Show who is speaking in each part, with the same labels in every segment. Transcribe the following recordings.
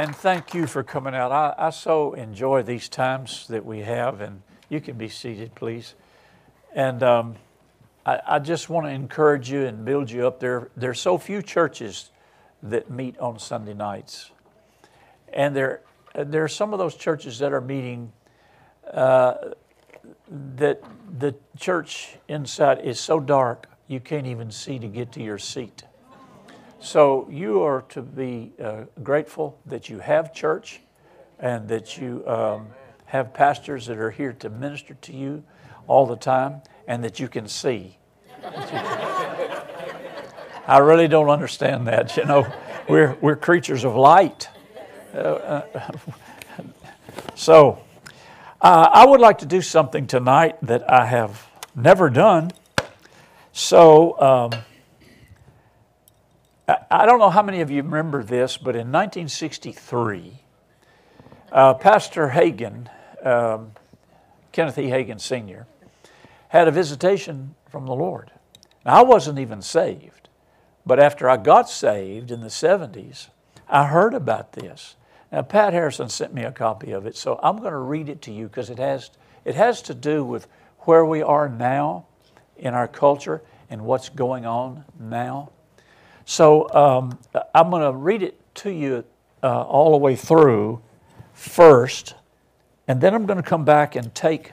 Speaker 1: and thank you for coming out. I, I so enjoy these times that we have, and you can be seated, please. And um, I, I just want to encourage you and build you up. There, there are so few churches that meet on Sunday nights, and there, there are some of those churches that are meeting uh, that the church inside is so dark you can't even see to get to your seat. So you are to be uh, grateful that you have church and that you um, have pastors that are here to minister to you all the time and that you can see. I really don't understand that. You know, we're, we're creatures of light. Uh, uh, so I would like to do something tonight that I have never done. So, um, I don't know how many of you remember this, but in 1963, uh, Pastor Hagin, um, Kenneth E. Hagin Sr., had a visitation from the Lord. Now, I wasn't even saved, but after I got saved in the 70s, I heard about this. Now, Pat Harrison sent me a copy of it, so I'm going to read it to you because it has, it has to do with where we are now in our culture and what's going on now. So um, I'm going to read it to you uh, all the way through first, and then I'm going to come back and take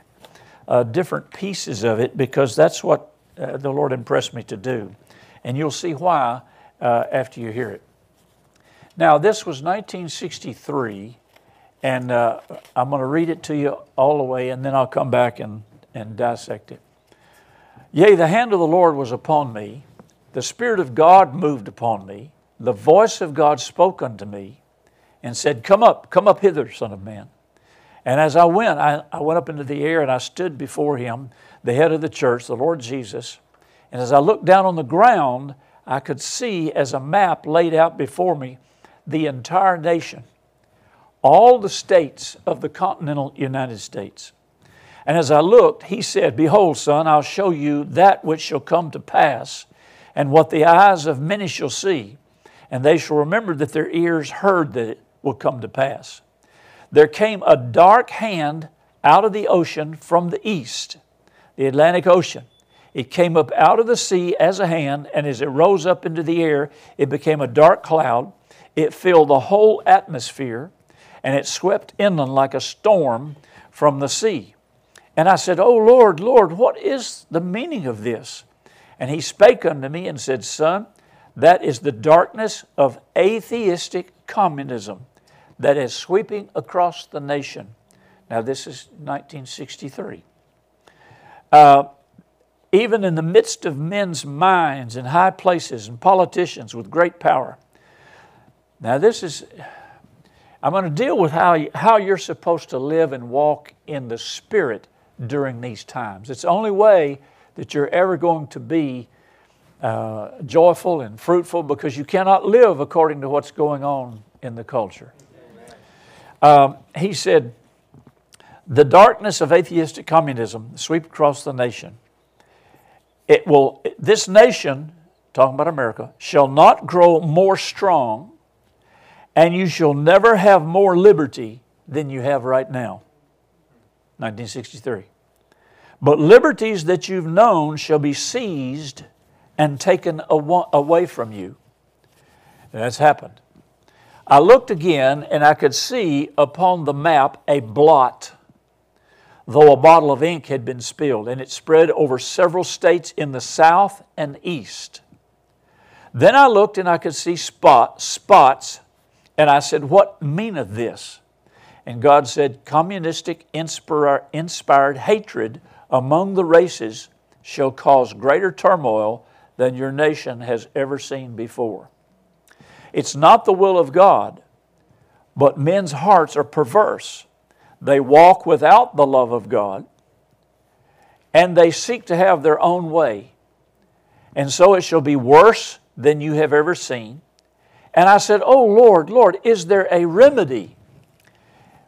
Speaker 1: uh, different pieces of it because that's what uh, the Lord impressed me to do. And you'll see why uh, after you hear it. Now, this was 1963, and uh, I'm going to read it to you all the way, and then I'll come back and, and dissect it. Yea, the hand of the Lord was upon me the Spirit of God moved upon me. The voice of God spoke unto me and said, Come up, come up hither, Son of Man. And as I went, I, I went up into the air and I stood before him, the head of the church, the Lord Jesus. And as I looked down on the ground, I could see as a map laid out before me the entire nation, all the states of the continental United States. And as I looked, he said, Behold, son, I'll show you that which shall come to pass and what the eyes of many shall see, and they shall remember that their ears heard that it will come to pass. There came a dark hand out of the ocean from the east, the Atlantic Ocean. It came up out of the sea as a hand, and as it rose up into the air, it became a dark cloud. It filled the whole atmosphere, and it swept inland like a storm from the sea. And I said, Oh Lord, Lord, what is the meaning of this? And he spake unto me and said, Son, that is the darkness of atheistic communism that is sweeping across the nation. Now, this is 1963. Uh, even in the midst of men's minds in high places and politicians with great power. Now, this is, I'm going to deal with how, how you're supposed to live and walk in the Spirit during these times. It's the only way that you're ever going to be uh, joyful and fruitful because you cannot live according to what's going on in the culture. Um, he said, The darkness of atheistic communism sweep across the nation. It will, this nation, talking about America, shall not grow more strong, and you shall never have more liberty than you have right now. 1963. But liberties that you've known shall be seized and taken away from you. And that's happened. I looked again and I could see upon the map a blot, though a bottle of ink had been spilled, and it spread over several states in the south and east. Then I looked and I could see spot, spots, and I said, What meaneth this? And God said, Communistic inspired hatred among the races shall cause greater turmoil than your nation has ever seen before. It's not the will of God, but men's hearts are perverse. They walk without the love of God, and they seek to have their own way. And so it shall be worse than you have ever seen. And I said, Oh Lord, Lord, is there a remedy?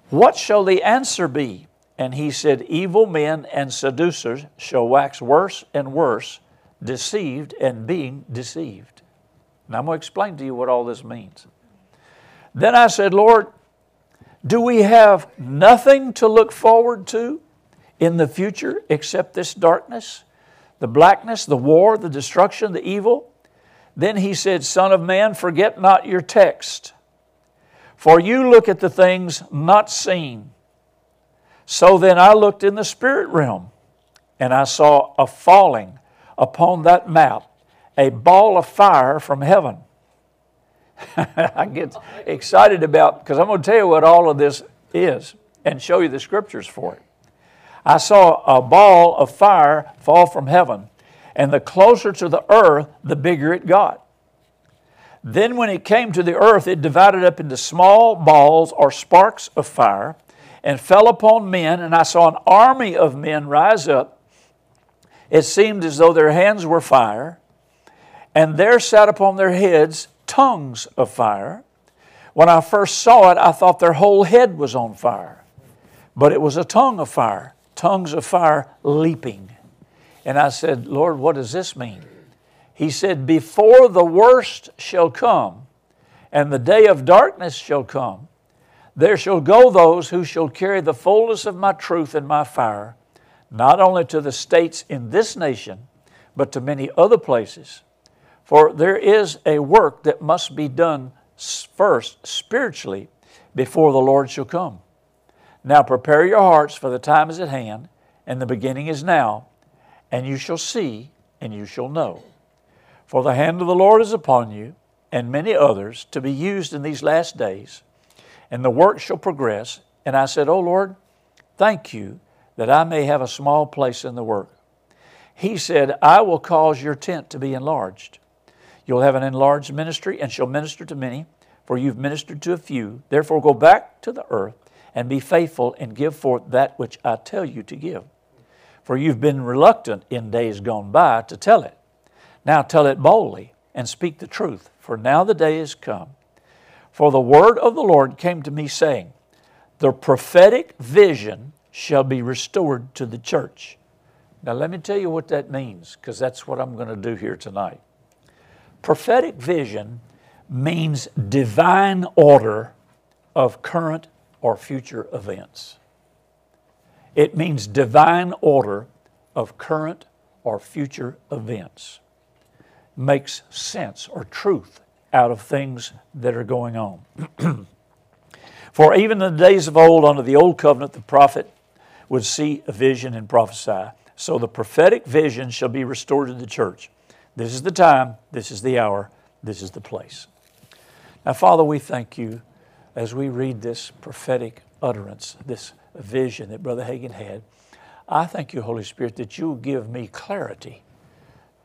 Speaker 1: What shall the answer be? And he said, Evil men and seducers shall wax worse and worse, deceived and being deceived. Now I'm going to explain to you what all this means. Then I said, Lord, do we have nothing to look forward to in the future except this darkness, the blackness, the war, the destruction, the evil? Then he said, Son of man, forget not your text, for you look at the things not seen. So then I looked in the spirit realm, and I saw a falling upon that map a ball of fire from heaven. I get excited about because I'm going to tell you what all of this is and show you the scriptures for it. I saw a ball of fire fall from heaven, and the closer to the earth, the bigger it got. Then, when it came to the earth, it divided up into small balls or sparks of fire and fell upon men, and I saw an army of men rise up. It seemed as though their hands were fire, and there sat upon their heads tongues of fire. When I first saw it, I thought their whole head was on fire, but it was a tongue of fire, tongues of fire leaping. And I said, Lord, what does this mean? He said, Before the worst shall come, and the day of darkness shall come, there shall go those who shall carry the fullness of my truth and my fire, not only to the states in this nation, but to many other places. For there is a work that must be done first spiritually before the Lord shall come. Now prepare your hearts, for the time is at hand, and the beginning is now, and you shall see, and you shall know. For the hand of the Lord is upon you, and many others, to be used in these last days, and the work shall progress. And I said, O Lord, thank you that I may have a small place in the work. He said, I will cause your tent to be enlarged You'll have an enlarged ministry and shall minister to many, for you've ministered to a few. Therefore, go back to the earth and be faithful and give forth that which I tell you to give. For you've been reluctant in days gone by to tell it. Now tell it boldly and speak the truth, for now the day is come. For the word of the Lord came to me, saying, The prophetic vision shall be restored to the church. Now, let me tell you what that means, because that's what I'm going to do here tonight. Prophetic vision means divine order of current or future events. It means divine order of current or future events. Makes sense or truth out of things that are going on. For even in the days of old, under the old covenant, the prophet would see a vision and prophesy. So the prophetic vision shall be restored to the church. This is the time, this is the hour, this is the place. Now, Father, we thank you as we read this prophetic utterance, this vision that Brother Hagin had. I thank you, Holy Spirit, that you give me clarity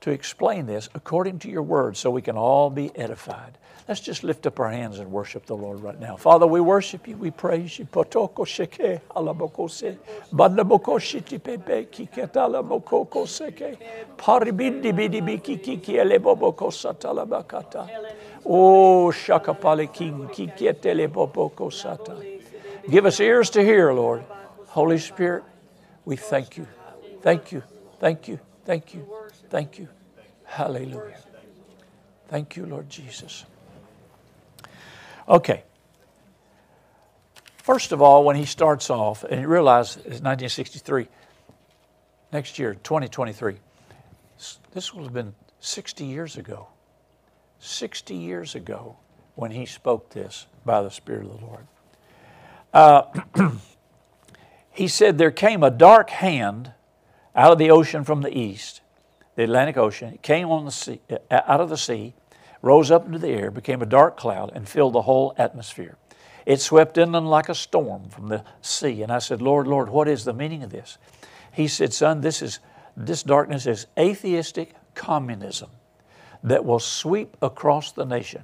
Speaker 1: to explain this according to your word so we can all be edified. Let's just lift up our hands and worship the Lord right now. Father, we worship you, we praise you. Potoko sheke alabokose, bandabokoshiti pepe kiketala mokoko seke, paribindi bidi biki kiki eleboboko talabakata. Oh, shakapale king kiketele boboko sata. Give us ears to hear, Lord. Holy Spirit, we thank you. Thank you. Thank you. Thank you. Thank you. Hallelujah. Thank you, Lord Jesus. Okay. First of all, when he starts off, and you realize it's 1963, next year, 2023, this will have been 60 years ago. 60 years ago when he spoke this by the Spirit of the Lord. Uh, he said, There came a dark hand out of the ocean from the east the Atlantic Ocean, it came on the sea, uh, out of the sea, rose up into the air, became a dark cloud, and filled the whole atmosphere. It swept inland like a storm from the sea. And I said, Lord, Lord, what is the meaning of this? He said, Son, this is this darkness is atheistic communism that will sweep across the nation.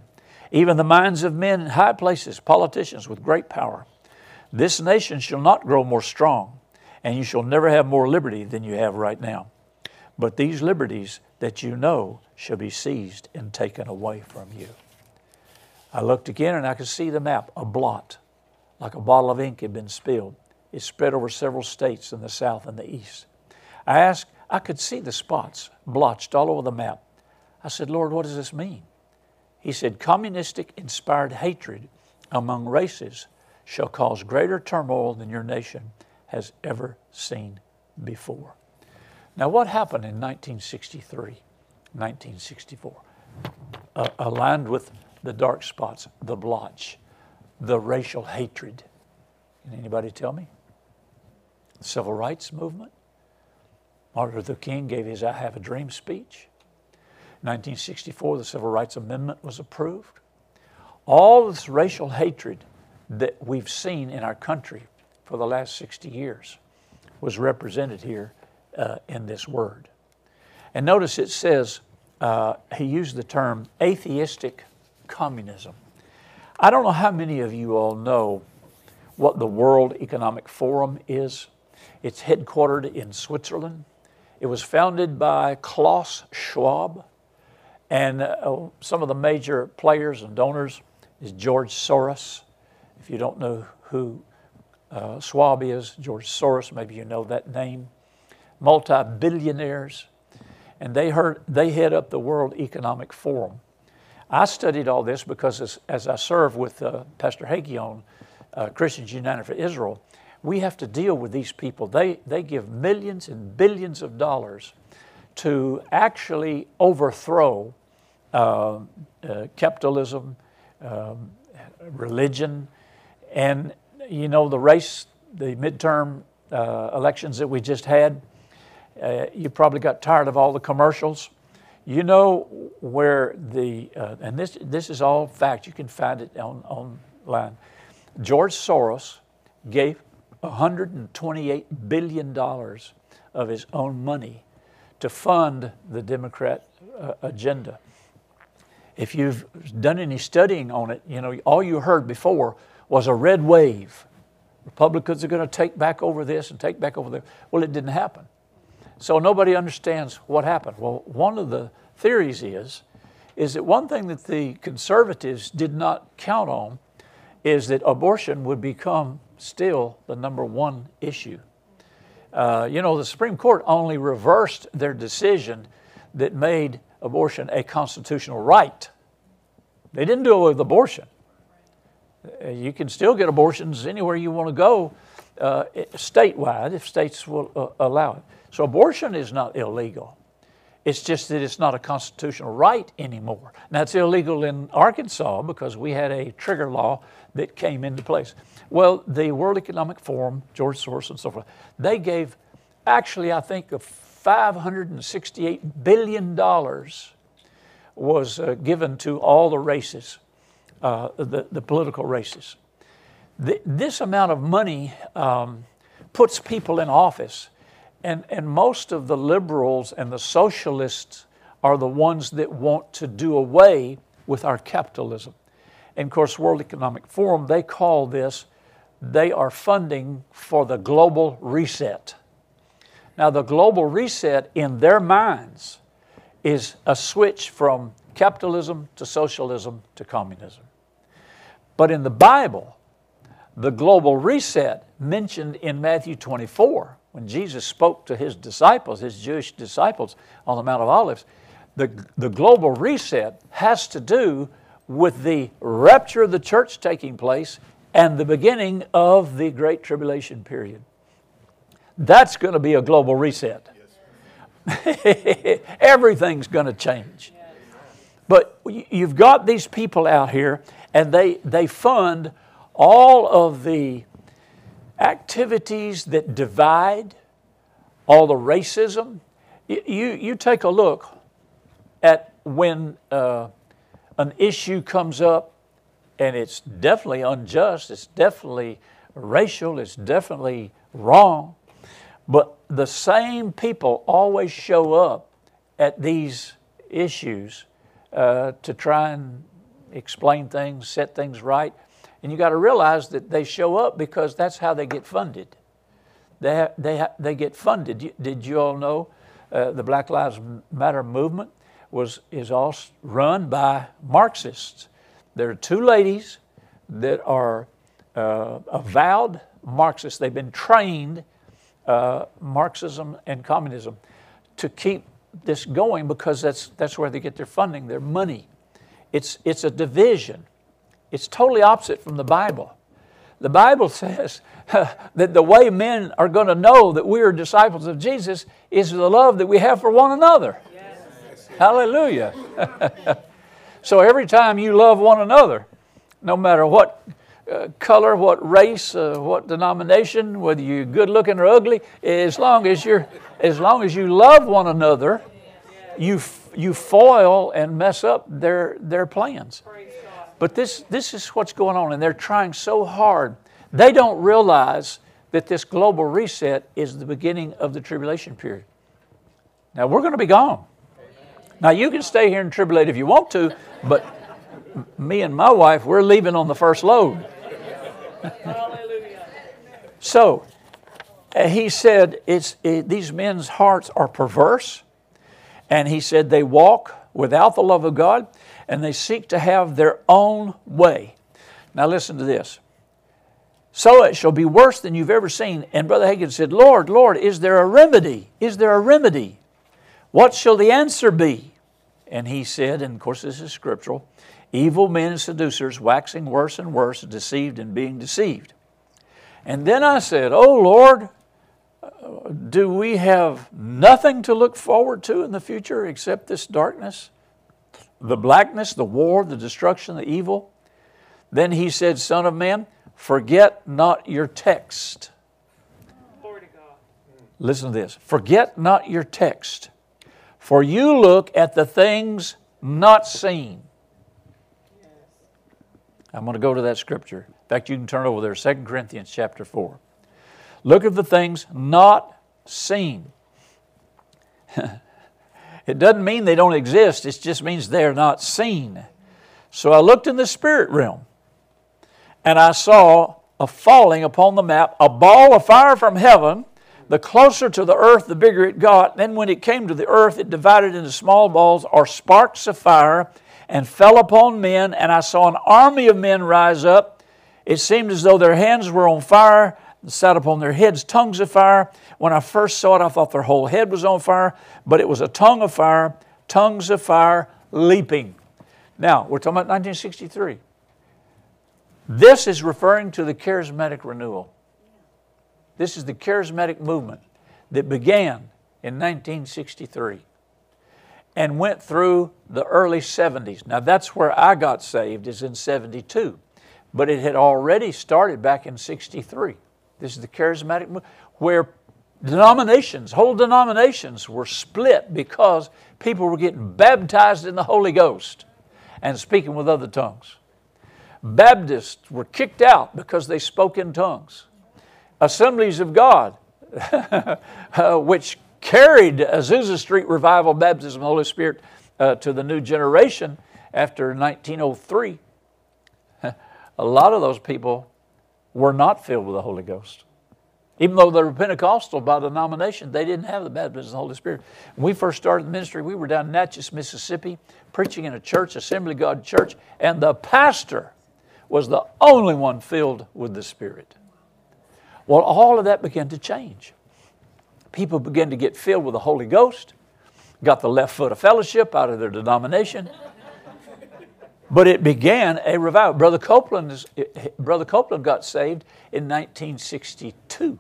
Speaker 1: Even the minds of men in high places, politicians with great power. This nation shall not grow more strong, and you shall never have more liberty than you have right now. But these liberties that you know shall be seized and taken away from you. I looked again and I could see the map, a blot, like a bottle of ink had been spilled. It spread over several states in the south and the east. I asked, I could see the spots blotched all over the map. I said, Lord, what does this mean? He said, communistic inspired hatred among races shall cause greater turmoil than your nation has ever seen before. Now, what happened in 1963, 1964? Uh, aligned with the dark spots, the blotch, the racial hatred. Can anybody tell me? Civil rights movement. Martin Luther King gave his I Have a Dream speech. 1964, the Civil Rights Amendment was approved. All this racial hatred that we've seen in our country for the last 60 years was represented here uh, in this word. And notice it says, uh, he used the term atheistic communism. I don't know how many of you all know what the World Economic Forum is. It's headquartered in Switzerland. It was founded by Klaus Schwab, and uh, some of the major players and donors is George Soros. If you don't know who uh, Schwab George Soros, maybe you know that name. Multi billionaires, and they, heard, they head up the World Economic Forum. I studied all this because as, as I serve with uh, Pastor Hagee on uh, Christians United for Israel, we have to deal with these people. They, they give millions and billions of dollars to actually overthrow uh, uh capitalism, um, religion, and you know the race, the midterm uh, elections that we just had. Uh, you probably got tired of all the commercials. You know where the, uh, and this, this is all fact, you can find it on, online. George Soros gave $128 billion of his own money to fund the Democrat uh, agenda. If you've done any studying on it, you know, all you heard before was a red wave. Republicans are going to take back over this and take back over there. Well, it didn't happen. So nobody understands what happened. Well, one of the theories is, is that one thing that the conservatives did not count on is that abortion would become still the number one issue. Uh, you know, the Supreme Court only reversed their decision that made abortion a constitutional right. They didn't do it with abortion. Uh, you can still get abortions anywhere you want to go, uh, statewide, if states will uh, allow it. So abortion is not illegal. It's just that it's not a constitutional right anymore. Now, it's illegal in Arkansas because we had a trigger law that came into place. Well, the World Economic Forum, George Soros and so forth, they gave actually, I think, $568 billion was uh, given to all the races, uh, the, the political races. The, this amount of money um, puts people in office and, and most of the liberals and the socialists are the ones that want to do away with our capitalism. And of course, World Economic Forum, they call this, they are funding for the global reset. Now, the global reset in their minds is a switch from capitalism to socialism to communism. But in the Bible, the global reset mentioned in Matthew 24 when Jesus spoke to his disciples, his Jewish disciples on the Mount of Olives, the, the global reset has to do with the rapture of the church taking place and the beginning of the Great Tribulation period. That's going to be a global reset. Everything's going to change. But you've got these people out here, and they, they fund all of the activities that divide, all the racism. You, you take a look at when uh, an issue comes up and it's definitely unjust, it's definitely racial, it's definitely wrong, but the same people always show up at these issues uh, to try and explain things, set things right. And you got to realize that they show up because that's how they get funded. They, they, they get funded. Did you all know uh, the Black Lives Matter movement was, is all run by Marxists? There are two ladies that are uh, avowed Marxists. They've been trained uh, Marxism and communism to keep this going because that's, that's where they get their funding, their money. It's, it's a division It's totally opposite from the Bible. The Bible says that the way men are going to know that we are disciples of Jesus is the love that we have for one another. Yes. Hallelujah. so every time you love one another, no matter what uh, color, what race, uh, what denomination, whether you're good looking or ugly, as long as you're, as long as you love one another, you you foil and mess up their their plans. But this this is what's going on, and they're trying so hard. They don't realize that this global reset is the beginning of the tribulation period. Now we're going to be gone. Now you can stay here and tribulate if you want to, but me and my wife, we're leaving on the first load. so uh, he said, it's, it, These men's hearts are perverse. And he said, They walk without the love of God and they seek to have their own way. Now, listen to this. So it shall be worse than you've ever seen. And Brother Hagin said, Lord, Lord, is there a remedy? Is there a remedy? What shall the answer be? And he said, and of course this is scriptural, evil men and seducers waxing worse and worse, deceived and being deceived. And then I said, Oh Lord, do we have nothing to look forward to in the future except this darkness? The blackness, the war, the destruction, the evil? Then he said, Son of man, forget not your text. Listen to this. Forget not your text, for you look at the things not seen I'm going to go to that scripture. In fact, you can turn over there, 2 Corinthians chapter 4. Look at the things not seen. it doesn't mean they don't exist, it just means they're not seen. So I looked in the spirit realm and I saw a falling upon the map, a ball of fire from heaven. The closer to the earth, the bigger it got. Then, when it came to the earth, it divided into small balls or sparks of fire and fell upon men, and I saw an army of men rise up. It seemed as though their hands were on fire, sat upon their heads tongues of fire. When I first saw it, I thought their whole head was on fire, but it was a tongue of fire, tongues of fire leaping. Now, we're talking about 1963. This is referring to the charismatic renewal. This is the charismatic movement that began in 1963 and went through the early 70s. Now, that's where I got saved, is in 72. But it had already started back in 63. This is the charismatic movement, where denominations, whole denominations, were split because people were getting baptized in the Holy Ghost and speaking with other tongues. Baptists were kicked out because they spoke in tongues. Assemblies of God, uh, which carried Azusa Street Revival Baptism of the Holy Spirit uh, to the new generation after 1903. A lot of those people were not filled with the Holy Ghost. Even though they were Pentecostal by denomination, they didn't have the baptism of the Holy Spirit. When we first started the ministry, we were down in Natchez, Mississippi, preaching in a church, Assembly God Church, and the pastor was the only one filled with the Spirit. Well, all of that began to change people began to get filled with the Holy Ghost, got the left foot of fellowship out of their denomination. But it began a revival. Brother Copeland, eh, eh, Brother Copeland got saved in 1962.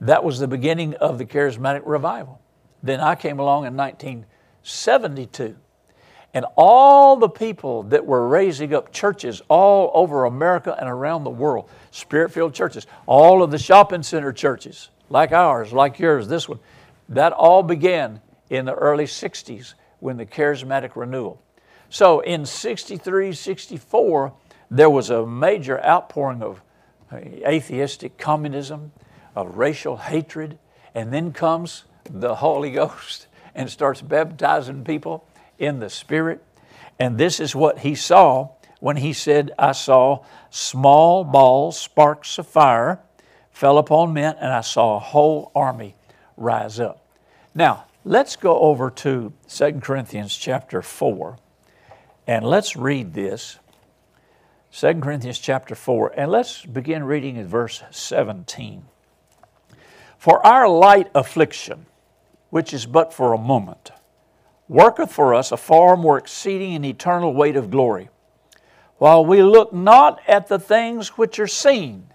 Speaker 1: That was the beginning of the charismatic revival. Then I came along in 1972. And all the people that were raising up churches all over America and around the world, spirit filled churches, all of the shopping center churches, like ours, like yours, this one. That all began in the early 60s when the charismatic renewal. So in 63, 64, there was a major outpouring of uh, atheistic communism, of racial hatred, and then comes the Holy Ghost and starts baptizing people in the Spirit. And this is what he saw when he said, I saw small balls, sparks of fire fell upon men, and I saw a whole army rise up. Now, let's go over to 2 Corinthians chapter 4, and let's read this. 2 Corinthians chapter 4, and let's begin reading at verse 17. For our light affliction, which is but for a moment, worketh for us a far more exceeding and eternal weight of glory while we look not at the things which are seen.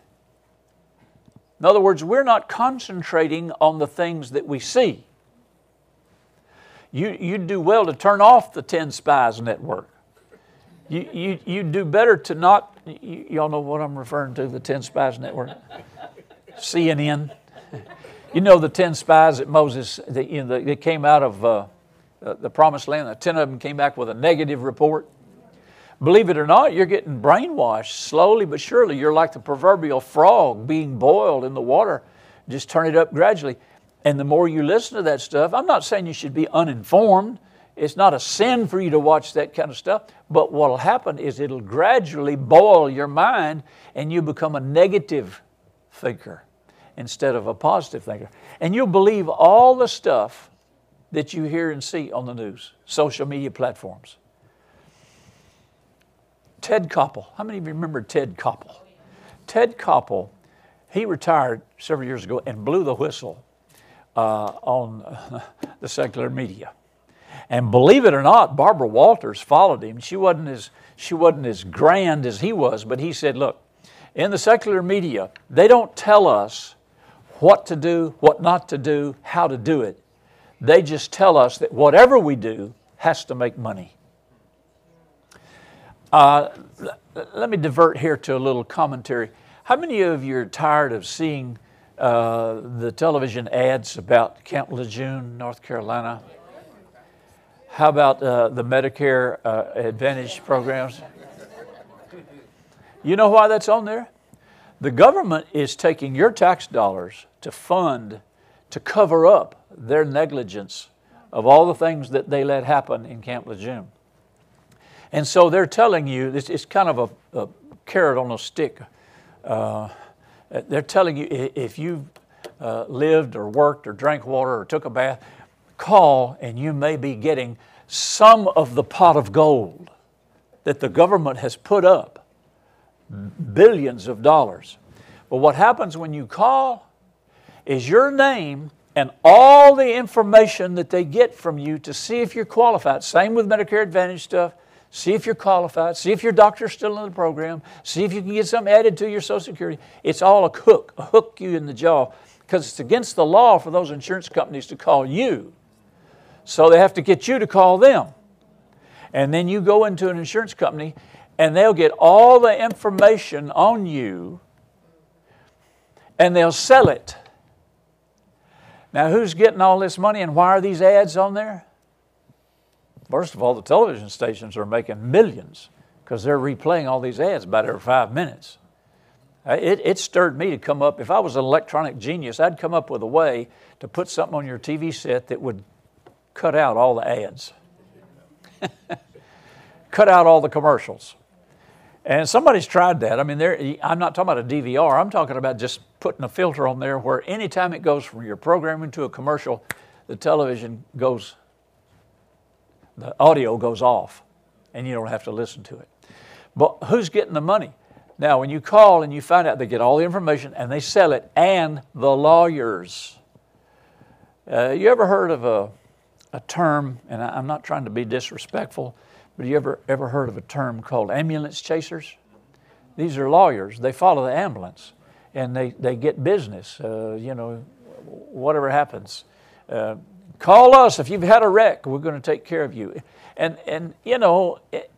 Speaker 1: In other words, we're not concentrating on the things that we see. You, you do well to turn off the 10 Spies network. You, you, you do better to not, you, y'all know what I'm referring to, the 10 Spies network? CNN. You know the 10 spies that Moses, that, you know, they came out of uh, the promised land, the 10 of them came back with a negative report. Believe it or not, you're getting brainwashed slowly but surely. You're like the proverbial frog being boiled in the water. Just turn it up gradually. And the more you listen to that stuff, I'm not saying you should be uninformed. It's not a sin for you to watch that kind of stuff. But what will happen is it'll gradually boil your mind and you become a negative thinker instead of a positive thinker. And you'll believe all the stuff that you hear and see on the news, social media platforms. Ted Koppel. How many of you remember Ted Koppel? Ted Koppel, he retired several years ago and blew the whistle uh, on the secular media. And believe it or not, Barbara Walters followed him. She wasn't as, she wasn't as grand as he was, but he said, Look, in the secular media, they don't tell us what to do, what not to do, how to do it. They just tell us that whatever we do has to make money. Uh, let me divert here to a little commentary. How many of you are tired of seeing uh, the television ads about Camp Lejeune, North Carolina? How about uh, the Medicare uh, Advantage programs? You know why that's on there? The government is taking your tax dollars to fund, to cover up their negligence of all the things that they let happen in Camp Lejeune. And so they're telling you, this is kind of a, a carrot on a stick. Uh, they're telling you if you uh, lived or worked or drank water or took a bath, call and you may be getting some of the pot of gold that the government has put up, billions of dollars. But what happens when you call is your name and all the information that they get from you to see if you're qualified. Same with Medicare Advantage stuff see if you're qualified, see if your doctor's still in the program, see if you can get something added to your Social Security. It's all a hook, a hook you in the jaw, because it's against the law for those insurance companies to call you. So they have to get you to call them. And then you go into an insurance company and they'll get all the information on you and they'll sell it. Now, who's getting all this money and why are these ads on there? First of all, the television stations are making millions because they're replaying all these ads about every five minutes. Uh, it, it stirred me to come up. If I was an electronic genius, I'd come up with a way to put something on your TV set that would cut out all the ads, cut out all the commercials. And somebody's tried that. I mean, I'm not talking about a DVR. I'm talking about just putting a filter on there where anytime it goes from your programming to a commercial, the television goes the audio goes off and you don't have to listen to it. But who's getting the money? Now, when you call and you find out they get all the information and they sell it, and the lawyers. Uh, you ever heard of a, a term, and I'm not trying to be disrespectful, but you ever, ever heard of a term called ambulance chasers? These are lawyers. They follow the ambulance and they, they get business, uh, you know, whatever happens. Uh, Call us if you've had a wreck. We're going to take care of you. And, and you know, it,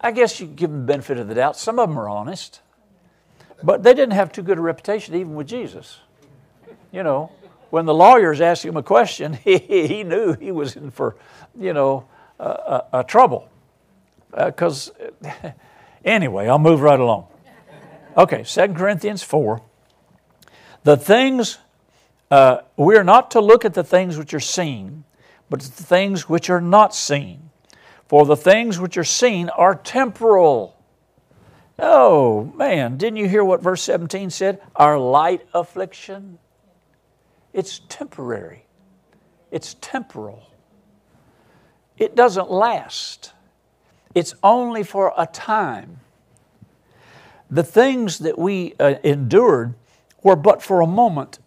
Speaker 1: I guess you give them the benefit of the doubt. Some of them are honest, but they didn't have too good a reputation even with Jesus. You know, when the lawyers asked him a question, he, he knew he was in for, you know, a trouble. Because, uh, anyway, I'll move right along. Okay, 2 Corinthians 4. The things uh, we are not to look at the things which are seen, but the things which are not seen. For the things which are seen are temporal. Oh, man, didn't you hear what verse 17 said? Our light affliction. It's temporary, it's temporal. It doesn't last, it's only for a time. The things that we uh, endured were but for a moment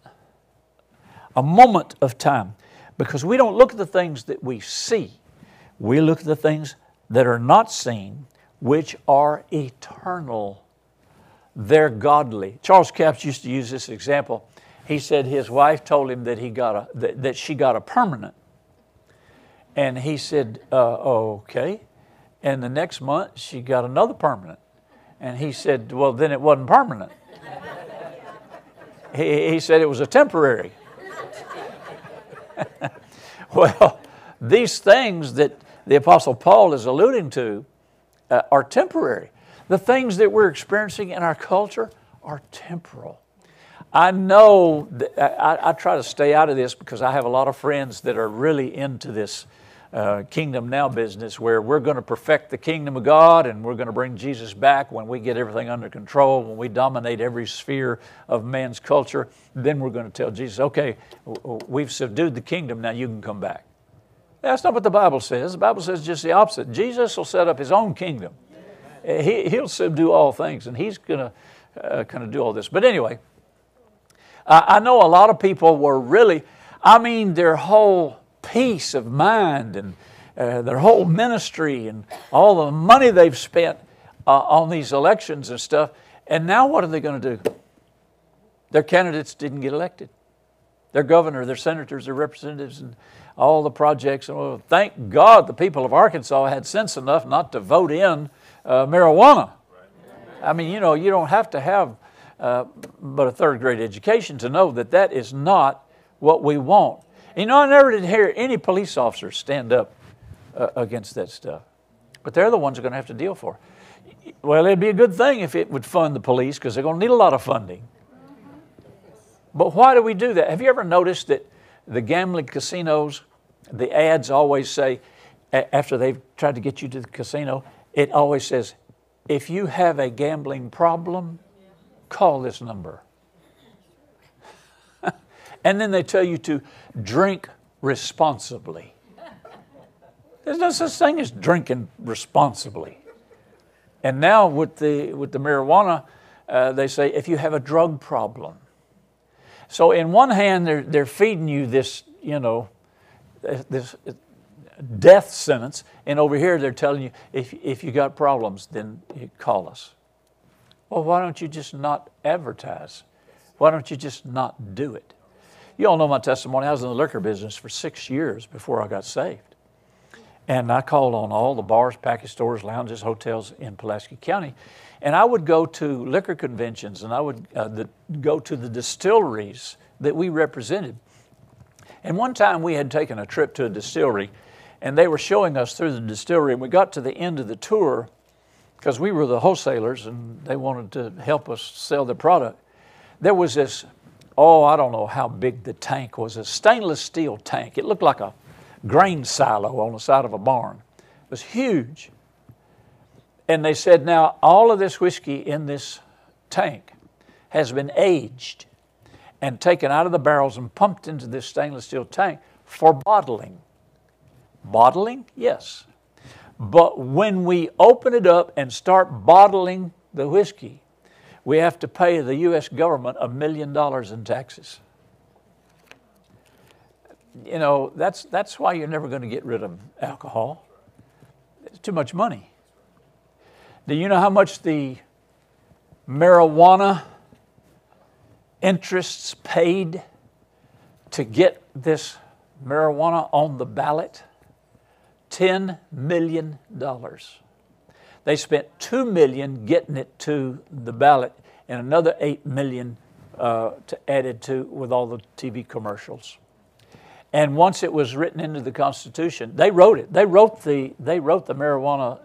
Speaker 1: a moment of time because we don't look at the things that we see, we look at the things that are not seen, which are eternal. They're godly. Charles Capps used to use this example. He said his wife told him that he got a that, that she got a permanent, and he said, uh, "Okay." And the next month she got another permanent, and he said, "Well, then it wasn't permanent." he, he said it was a temporary. well, these things that the Apostle Paul is alluding to uh, are temporary. The things that we're experiencing in our culture are temporal. I know I, I, try to stay out of this because I have a lot of friends that are really into this uh, kingdom now business where we're going to perfect the kingdom of God and we're going to bring Jesus back when we get everything under control, when we dominate every sphere of man's culture. Then we're going to tell Jesus, okay, we've subdued the kingdom, now you can come back. That's not what the Bible says. The Bible says just the opposite. Jesus will set up his own kingdom. He, he'll subdue all things, and he's going to uh, kind of do all this. But anyway, I know a lot of people were really, I mean, their whole peace of mind and uh, their whole ministry and all the money they've spent uh, on these elections and stuff. And now what are they going to do? Their candidates didn't get elected. Their governor, their senators, their representatives, and all the projects. Well, thank God the people of Arkansas had sense enough not to vote in uh, marijuana. I mean, you know, you don't have to have uh, but a third grade education to know that that is not what we want. You know, I never did hear any police officers stand up uh, against that stuff. But they're the ones who are going to have to deal for it. Well, it'd be a good thing if it would fund the police because they're going to need a lot of funding. But why do we do that? Have you ever noticed that the gambling casinos, the ads always say, after they've tried to get you to the casino, it always says, if you have a gambling problem, call this number. and then they tell you to drink responsibly. There's no such thing as drinking responsibly. And now with the, with the marijuana, uh, they say if you have a drug problem. So in one hand, they're, they're feeding you this, you know, this death sentence, and over here they're telling you if, if you got problems, then you call us. Well, why don't you just not advertise? Why don't you just not do it? You all know my testimony. I was in the liquor business for six years before I got saved. And I called on all the bars, package stores, lounges, hotels in Pulaski County. And I would go to liquor conventions and I would uh, the, go to the distilleries that we represented. And one time we had taken a trip to a distillery and they were showing us through the distillery. And we got to the end of the tour because we were the wholesalers and they wanted to help us sell the product. There was this, oh, I don't know how big the tank was, a stainless steel tank. It looked like a grain silo on the side of a barn. It was huge. And they said, now all of this whiskey in this tank has been aged and taken out of the barrels and pumped into this stainless steel tank for bottling. Bottling? Yes. But when we open it up and start bottling the whiskey, we have to pay the U.S. government a million dollars in taxes. You know, that's, that's why you're never going to get rid of alcohol. It's too much money. Do you know how much the marijuana interests paid to get this marijuana on the ballot? $10 million. They spent 2 million getting it to the ballot and another 8 million uh, to added to with all the TV commercials. And once it was written into the Constitution, they wrote it. They wrote the, they wrote the marijuana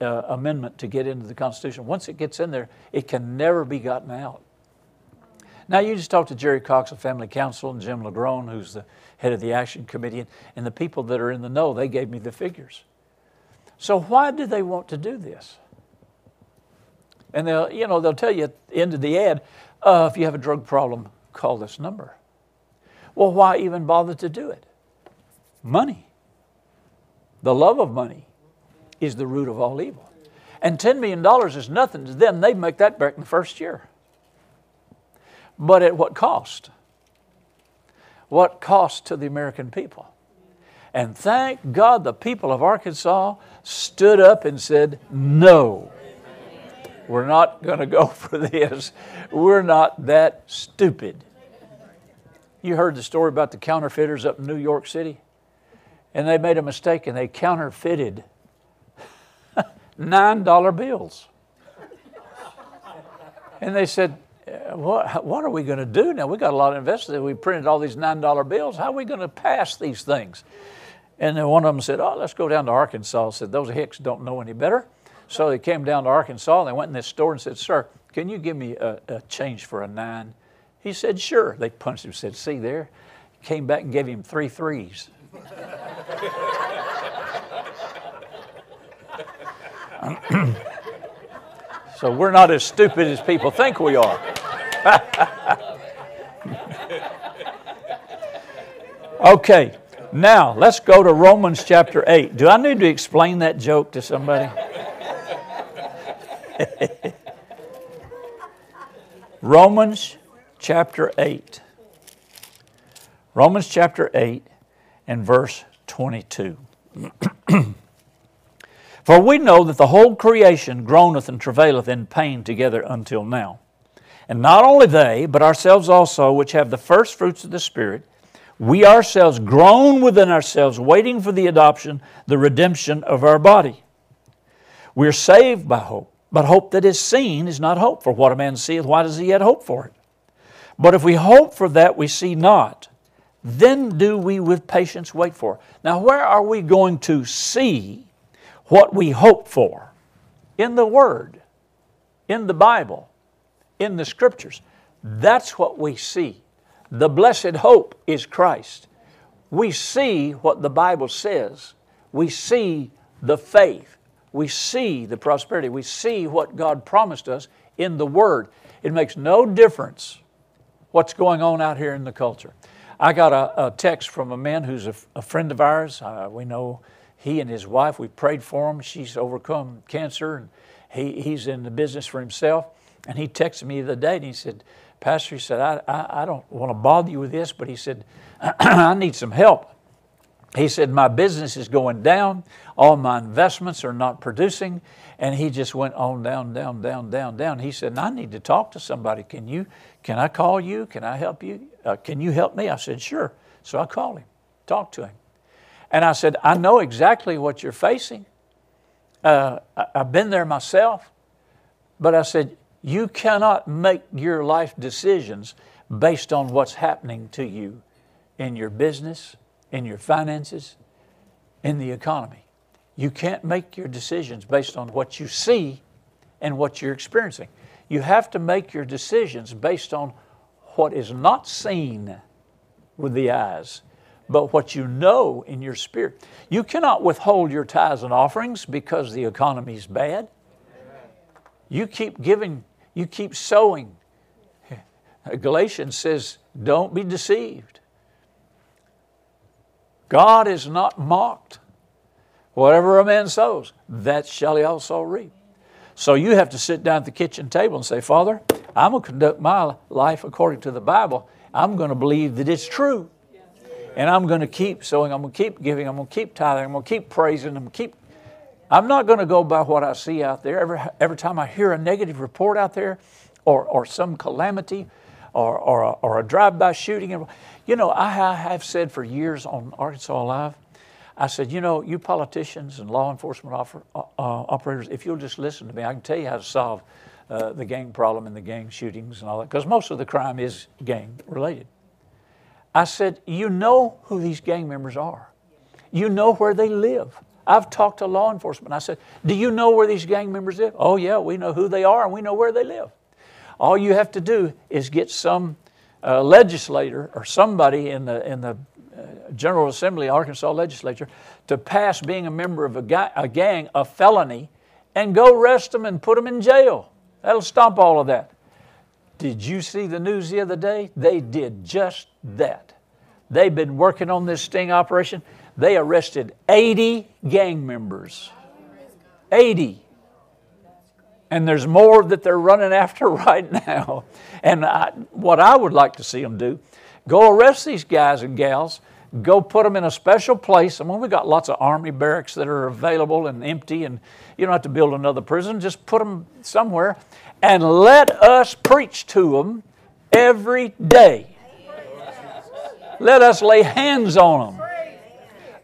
Speaker 1: uh, amendment to get into the Constitution. Once it gets in there, it can never be gotten out. Now, you just talked to Jerry Cox of Family Council and Jim LaGrone, who's the head of the Action Committee, and the people that are in the know, they gave me the figures. So why do they want to do this? And they'll, you know, they'll tell you at the end of the ad, uh, if you have a drug problem, call this number. Well, why even bother to do it? Money. The love of money is the root of all evil. And $10 million is nothing to them. They make that back in the first year. But at what cost? What cost to the American people. And thank God the people of Arkansas stood up and said, No, we're not going to go for this. We're not that stupid. You heard the story about the counterfeiters up in New York City? And they made a mistake and they counterfeited $9 bills. And they said, what, what are we going to do now? We got a lot of investors. We printed all these $9 bills. How are we going to pass these things? And then one of them said, Oh, let's go down to Arkansas. I said, Those hicks don't know any better. So they came down to Arkansas and they went in this store and said, Sir, can you give me a, a change for a nine? He said, Sure. They punched him, said, See there? Came back and gave him three threes. so we're not as stupid as people think we are. okay, now let's go to Romans chapter 8. Do I need to explain that joke to somebody? Romans chapter 8. Romans chapter 8 and verse 22. For we know that the whole creation groaneth and travaileth in pain together until now. And not only they, but ourselves also, which have the first fruits of the Spirit, we ourselves groan within ourselves, waiting for the adoption, the redemption of our body. We are saved by hope, but hope that is seen is not hope. For what a man seeth, why does he yet hope for it? But if we hope for that we see not, then do we with patience wait for. Now, where are we going to see what we hope for? In the Word, in the Bible in the scriptures. That's what we see. The blessed hope is Christ. We see what the Bible says. We see the faith. We see the prosperity. We see what God promised us in the Word. It makes no difference what's going on out here in the culture. I got a, a text from a man who's a, a friend of ours. Uh, we know he and his wife, we prayed for him. She's overcome cancer and he, he's in the business for himself. And he texted me the day and he said, Pastor, he said, I, I, I don't want to bother you with this, but he said, I need some help. He said, My business is going down. All my investments are not producing. And he just went on down, down, down, down, down. He said, I need to talk to somebody. Can you, can I call you? Can I help you? Uh, can you help me? I said, Sure. So I called him, talked to him. And I said, I know exactly what you're facing. Uh, I've been there myself. But I said, you cannot make your life decisions based on what's happening to you in your business, in your finances, in the economy. You can't make your decisions based on what you see and what you're experiencing. You have to make your decisions based on what is not seen with the eyes, but what you know in your spirit. You cannot withhold your tithes and offerings because the economy is bad. You keep giving you keep sowing. Galatians says, don't be deceived. God is not mocked. Whatever a man sows, that shall he also reap. So you have to sit down at the kitchen table and say, Father, I'm going to conduct my life according to the Bible. I'm going to believe that it's true. And I'm going to keep sowing. I'm going to keep giving. I'm going to keep tithing. I'm going to keep praising. I'm going to keep I'm not going to go by what I see out there. Every, every time I hear a negative report out there or, or some calamity or, or a, or a drive-by shooting, you know, I, I have said for years on Arkansas Live, I said, you know, you politicians and law enforcement offer, uh, uh, operators, if you'll just listen to me, I can tell you how to solve uh, the gang problem and the gang shootings and all that, because most of the crime is gang related. I said, you know who these gang members are. You know where they live. I've talked to law enforcement. I said, Do you know where these gang members live? Oh, yeah, we know who they are and we know where they live. All you have to do is get some uh, legislator or somebody in the, in the uh, General Assembly, Arkansas legislature, to pass being a member of a, ga- a gang a felony and go arrest them and put them in jail. That'll stop all of that. Did you see the news the other day? They did just that. They've been working on this sting operation. They arrested 80 gang members. 80. And there's more that they're running after right now. And I, what I would like to see them do, go arrest these guys and gals, go put them in a special place. I mean, we've got lots of army barracks that are available and empty, and you don't have to build another prison. Just put them somewhere and let us preach to them every day. Let us lay hands on them.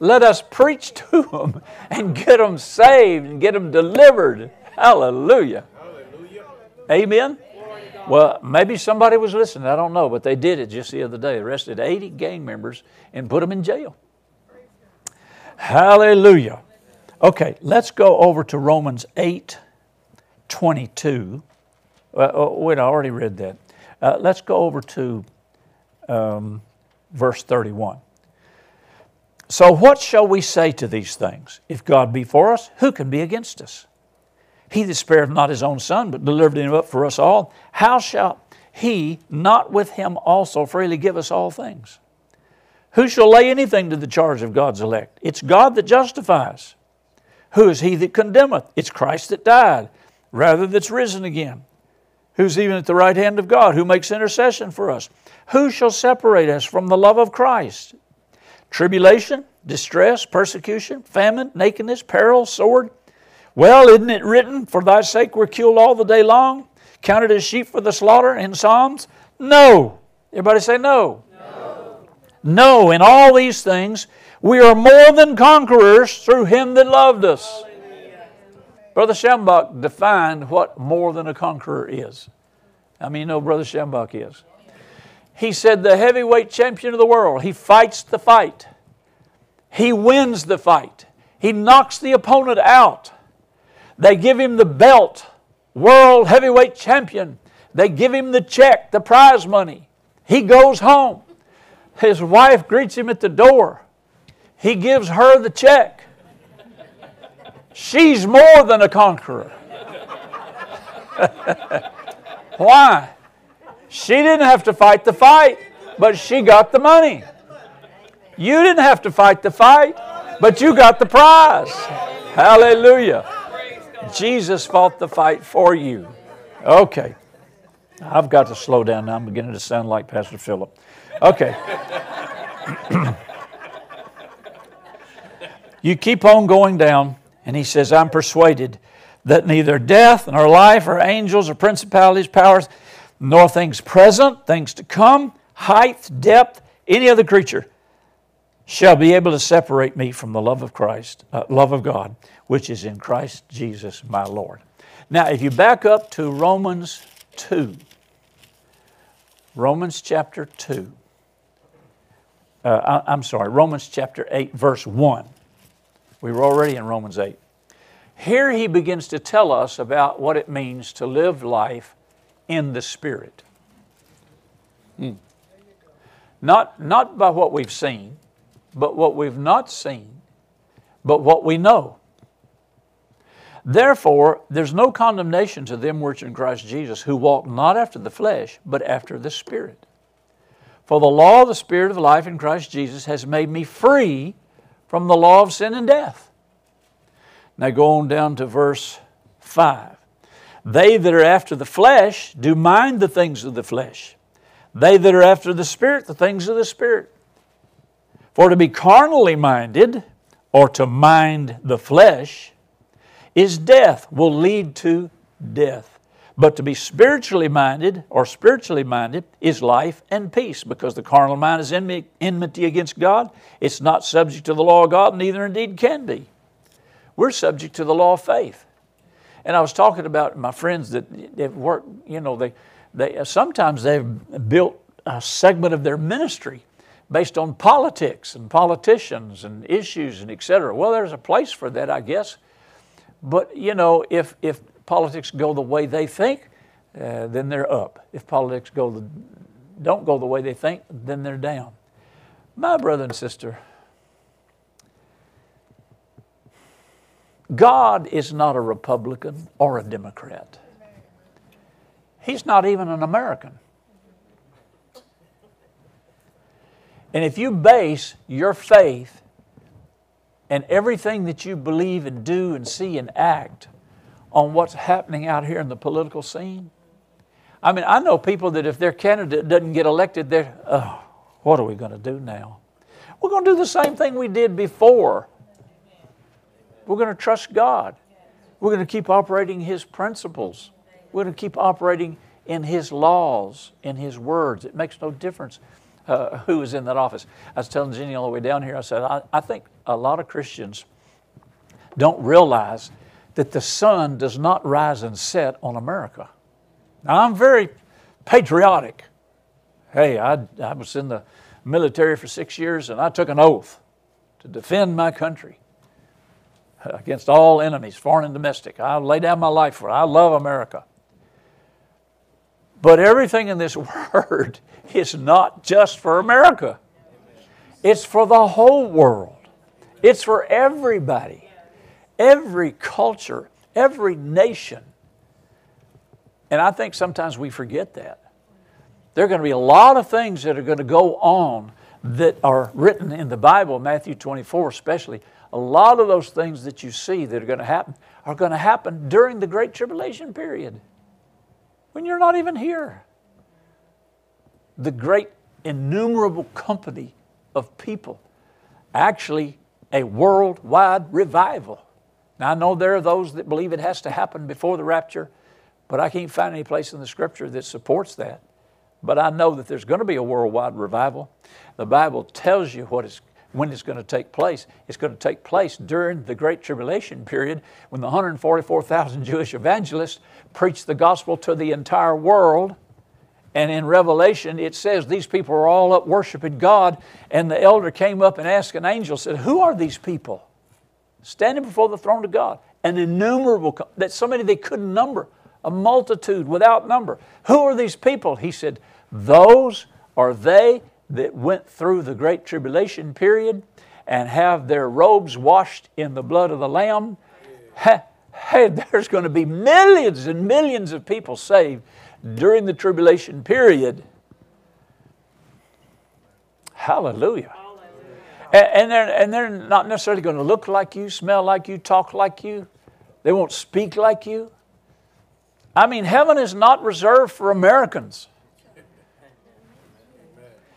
Speaker 1: Let us preach to them and get them saved and get them delivered. Hallelujah. Amen. Well, maybe somebody was listening. I don't know, but they did it just the other day. Arrested 80 gang members and put them in jail. Hallelujah. Okay, let's go over to Romans 8 22. Uh, oh, wait, I already read that. Uh, let's go over to um, verse 31. So, what shall we say to these things? If God be for us, who can be against us? He that spared not his own son, but delivered him up for us all, how shall he not with him also freely give us all things? Who shall lay anything to the charge of God's elect? It's God that justifies. Who is he that condemneth? It's Christ that died, rather that's risen again. Who's even at the right hand of God, who makes intercession for us? Who shall separate us from the love of Christ? Tribulation, distress, persecution, famine, nakedness, peril, sword. Well, isn't it written, For thy sake we're killed all the day long, counted as sheep for the slaughter in Psalms? No. Everybody say no. No. No, in all these things, we are more than conquerors through him that loved us. Brother Schambach defined what more than a conqueror is. I mean, you know Brother Schambach is. He said, the heavyweight champion of the world, he fights the fight. He wins the fight. He knocks the opponent out. They give him the belt, world heavyweight champion. They give him the check, the prize money. He goes home. His wife greets him at the door. He gives her the check. She's more than a conqueror. Why? She didn't have to fight the fight, but she got the money. You didn't have to fight the fight, but you got the prize. Hallelujah. Jesus fought the fight for you. Okay. I've got to slow down now. I'm beginning to sound like Pastor Philip. Okay. you keep on going down, and he says, I'm persuaded that neither death nor life or angels or principalities, powers, nor things present, things to come, height, depth, any other creature shall be able to separate me from the love of Christ, uh, love of God, which is in Christ Jesus my Lord. Now, if you back up to Romans 2, Romans chapter 2, uh, I, I'm sorry, Romans chapter 8, verse 1. We were already in Romans 8. Here he begins to tell us about what it means to live life in the Spirit. Hmm. Not, not by what we've seen, but what we've not seen, but what we know. Therefore, there's no condemnation to them which are in Christ Jesus, who walk not after the flesh, but after the Spirit. For the law of the Spirit of life in Christ Jesus has made me free from the law of sin and death. Now go on down to verse 5. They that are after the flesh do mind the things of the flesh. They that are after the Spirit, the things of the Spirit. For to be carnally minded, or to mind the flesh, is death, will lead to death. But to be spiritually minded or spiritually minded is life and peace because the carnal mind is enmity against God. It's not subject to the law of God, neither indeed can be. We're subject to the law of faith. And I was talking about my friends that have worked, you know, they, they sometimes they've built a segment of their ministry based on politics and politicians and issues and et cetera. Well, there's a place for that, I guess. But, you know, if, if politics go the way they think, uh, then they're up. If politics go the, don't go the way they think, then they're down. My brother and sister, God is not a Republican or a Democrat. He's not even an American. And if you base your faith and everything that you believe and do and see and act on what's happening out here in the political scene, I mean, I know people that if their candidate doesn't get elected, they're, oh, what are we going to do now? We're going to do the same thing we did before. We're going to trust God. We're going to keep operating His principles. We're going to keep operating in His laws, in His words. It makes no difference uh, who is in that office. I was telling Jenny all the way down here, I said, I, I think a lot of Christians don't realize that the sun does not rise and set on America. Now, I'm very patriotic. Hey, I, I was in the military for six years and I took an oath to defend my country against all enemies, foreign and domestic. I lay down my life for it. I love America. But everything in this word is not just for America, it's for the whole world, it's for everybody, every culture, every nation. And I think sometimes we forget that. There are going to be a lot of things that are going to go on that are written in the Bible, Matthew 24 especially. A lot of those things that you see that are going to happen are going to happen during the Great Tribulation period when you're not even here. The great innumerable company of people, actually, a worldwide revival. Now, I know there are those that believe it has to happen before the rapture, but I can't find any place in the scripture that supports that. But I know that there's going to be a worldwide revival. The Bible tells you what is when it's going to take place. It's going to take place during the Great Tribulation period when the 144,000 Jewish evangelists preach the gospel to the entire world. And in Revelation, it says these people are all up worshiping God. And the elder came up and asked an angel, said, Who are these people? Standing before the throne of God. An innumerable, that so many they couldn't number a multitude without number. Who are these people? He said, Those are they that went through the great tribulation period and have their robes washed in the blood of the Lamb. Hey, there's going to be millions and millions of people saved during the tribulation period. Hallelujah. And, they're, and they're not necessarily going to look like you, smell like you, talk like you. They won't speak like you. I mean, heaven is not reserved for Americans.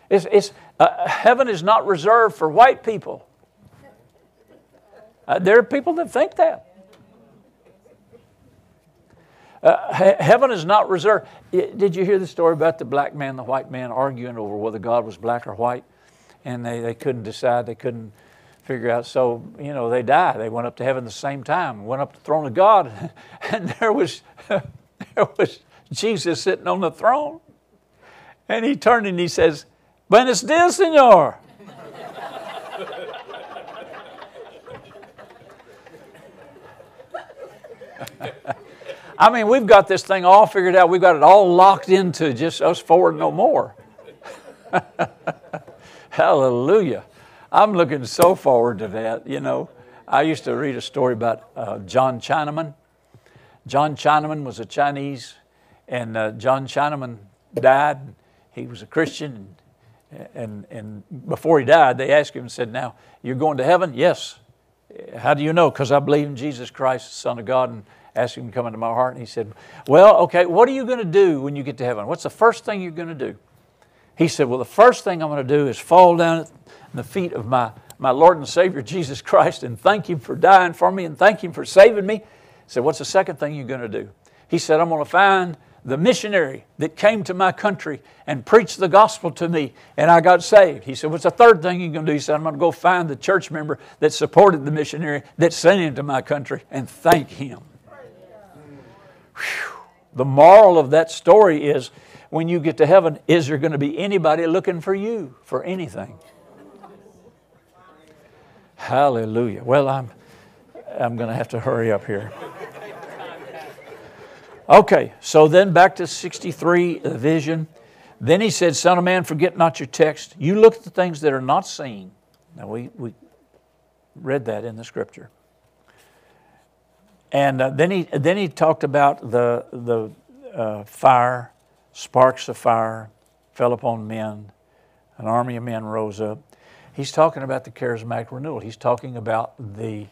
Speaker 1: It's, it's, uh, heaven is not reserved for white people. Uh, there are people that think that. Uh, he- heaven is not reserved. Did you hear the story about the black man and the white man arguing over whether God was black or white? And they, they couldn't decide, they couldn't figure out. So, you know, they died. They went up to heaven the same time, went up to the throne of God, and there was there was Jesus sitting on the throne. And he turned and he says, Buenos dias, Senor. I mean, we've got this thing all figured out. We've got it all locked into just us forward no more. Hallelujah. I'm looking so forward to that. You know, I used to read a story about uh, John Chinaman John Chinaman was a Chinese, and uh, John Chinaman died. He was a Christian, and, and, and before he died, they asked him and said, Now, you're going to heaven? Yes. How do you know? Because I believe in Jesus Christ, the Son of God, and asked him to come into my heart. And he said, Well, okay, what are you going to do when you get to heaven? What's the first thing you're going to do? He said, Well, the first thing I'm going to do is fall down at the feet of my, my Lord and Savior Jesus Christ and thank Him for dying for me and thank Him for saving me He said, What's the second thing you're going to do? He said, I'm going to find the missionary that came to my country and preached the gospel to me, and I got saved. He said, What's the third thing you're going to do? He said, I'm going to go find the church member that supported the missionary that sent him to my country and thank him. Whew. The moral of that story is when you get to heaven, is there going to be anybody looking for you for anything? Hallelujah. Well, I'm, I'm going to have to hurry up here. Okay, so then back to 63, the vision. Then he said, Son of man, forget not your text. You look at the things that are not seen. Now, we, we read that in the scripture. And uh, then, he, then he talked about the, the uh, fire, sparks of fire fell upon men, an army of men rose up. He's talking about the charismatic renewal. He's talking about the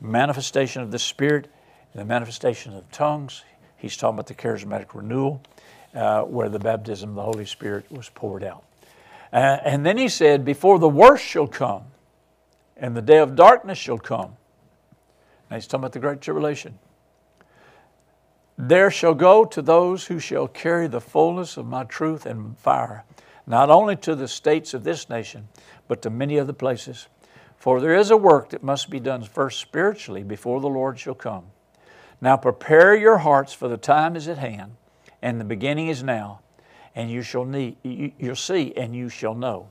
Speaker 1: manifestation of the Spirit, the manifestation of tongues. He's talking about the charismatic renewal, uh, where the baptism of the Holy Spirit was poured out. Uh, and then he said, Before the worst shall come, and the day of darkness shall come. Now he's talking about the Great Tribulation. There shall go to those who shall carry the fullness of my truth and fire, not only to the states of this nation, but to many other places. For there is a work that must be done first spiritually before the Lord shall come. Now prepare your hearts, for the time is at hand, and the beginning is now, and you shall need, you'll see, and you shall know.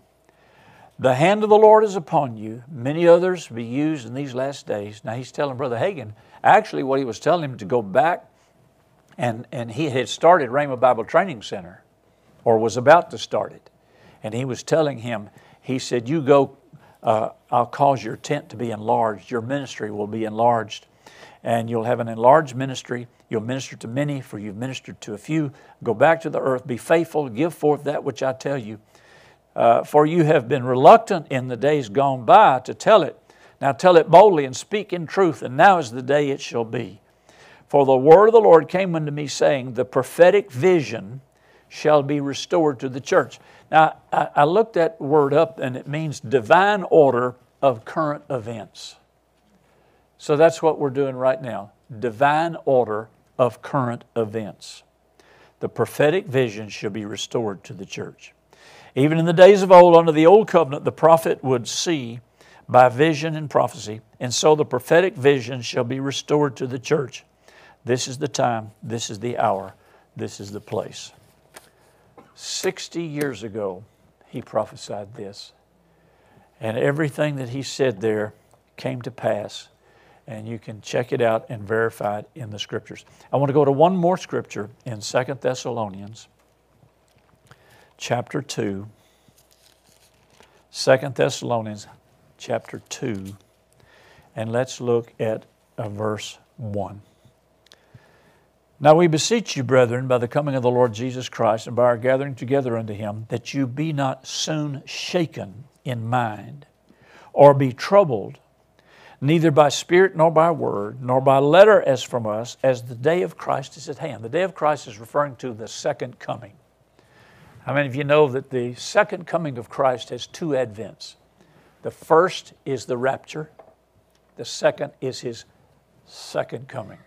Speaker 1: The hand of the Lord is upon you. Many others be used in these last days. Now he's telling Brother Hagin, actually what he was telling him to go back and, and he had started Rhema Bible Training Center or was about to start it. And he was telling him, he said, You go, uh, I'll cause your tent to be enlarged. Your ministry will be enlarged. And you'll have an enlarged ministry. You'll minister to many, for you've ministered to a few. Go back to the earth, be faithful, give forth that which I tell you. Uh, for you have been reluctant in the days gone by to tell it. Now tell it boldly and speak in truth, and now is the day it shall be. For the word of the Lord came unto me, saying, The prophetic vision shall be restored to the church. Now, I, I looked that word up, and it means divine order of current events. So that's what we're doing right now divine order of current events. The prophetic vision shall be restored to the church. Even in the days of old, under the old covenant, the prophet would see by vision and prophecy, and so the prophetic vision shall be restored to the church. This is the time, this is the hour, this is the place. 60 years ago, he prophesied this. And everything that he said there came to pass. And you can check it out and verify it in the scriptures. I want to go to one more scripture in Second Thessalonians chapter 2. 2 Thessalonians chapter 2. And let's look at verse 1. Now we beseech you, brethren, by the coming of the Lord Jesus Christ and by our gathering together unto him, that you be not soon shaken in mind, or be troubled, neither by spirit nor by word, nor by letter as from us, as the day of Christ is at hand. The day of Christ is referring to the second coming. How many of you know that the second coming of Christ has two advents? The first is the rapture, the second is his second coming.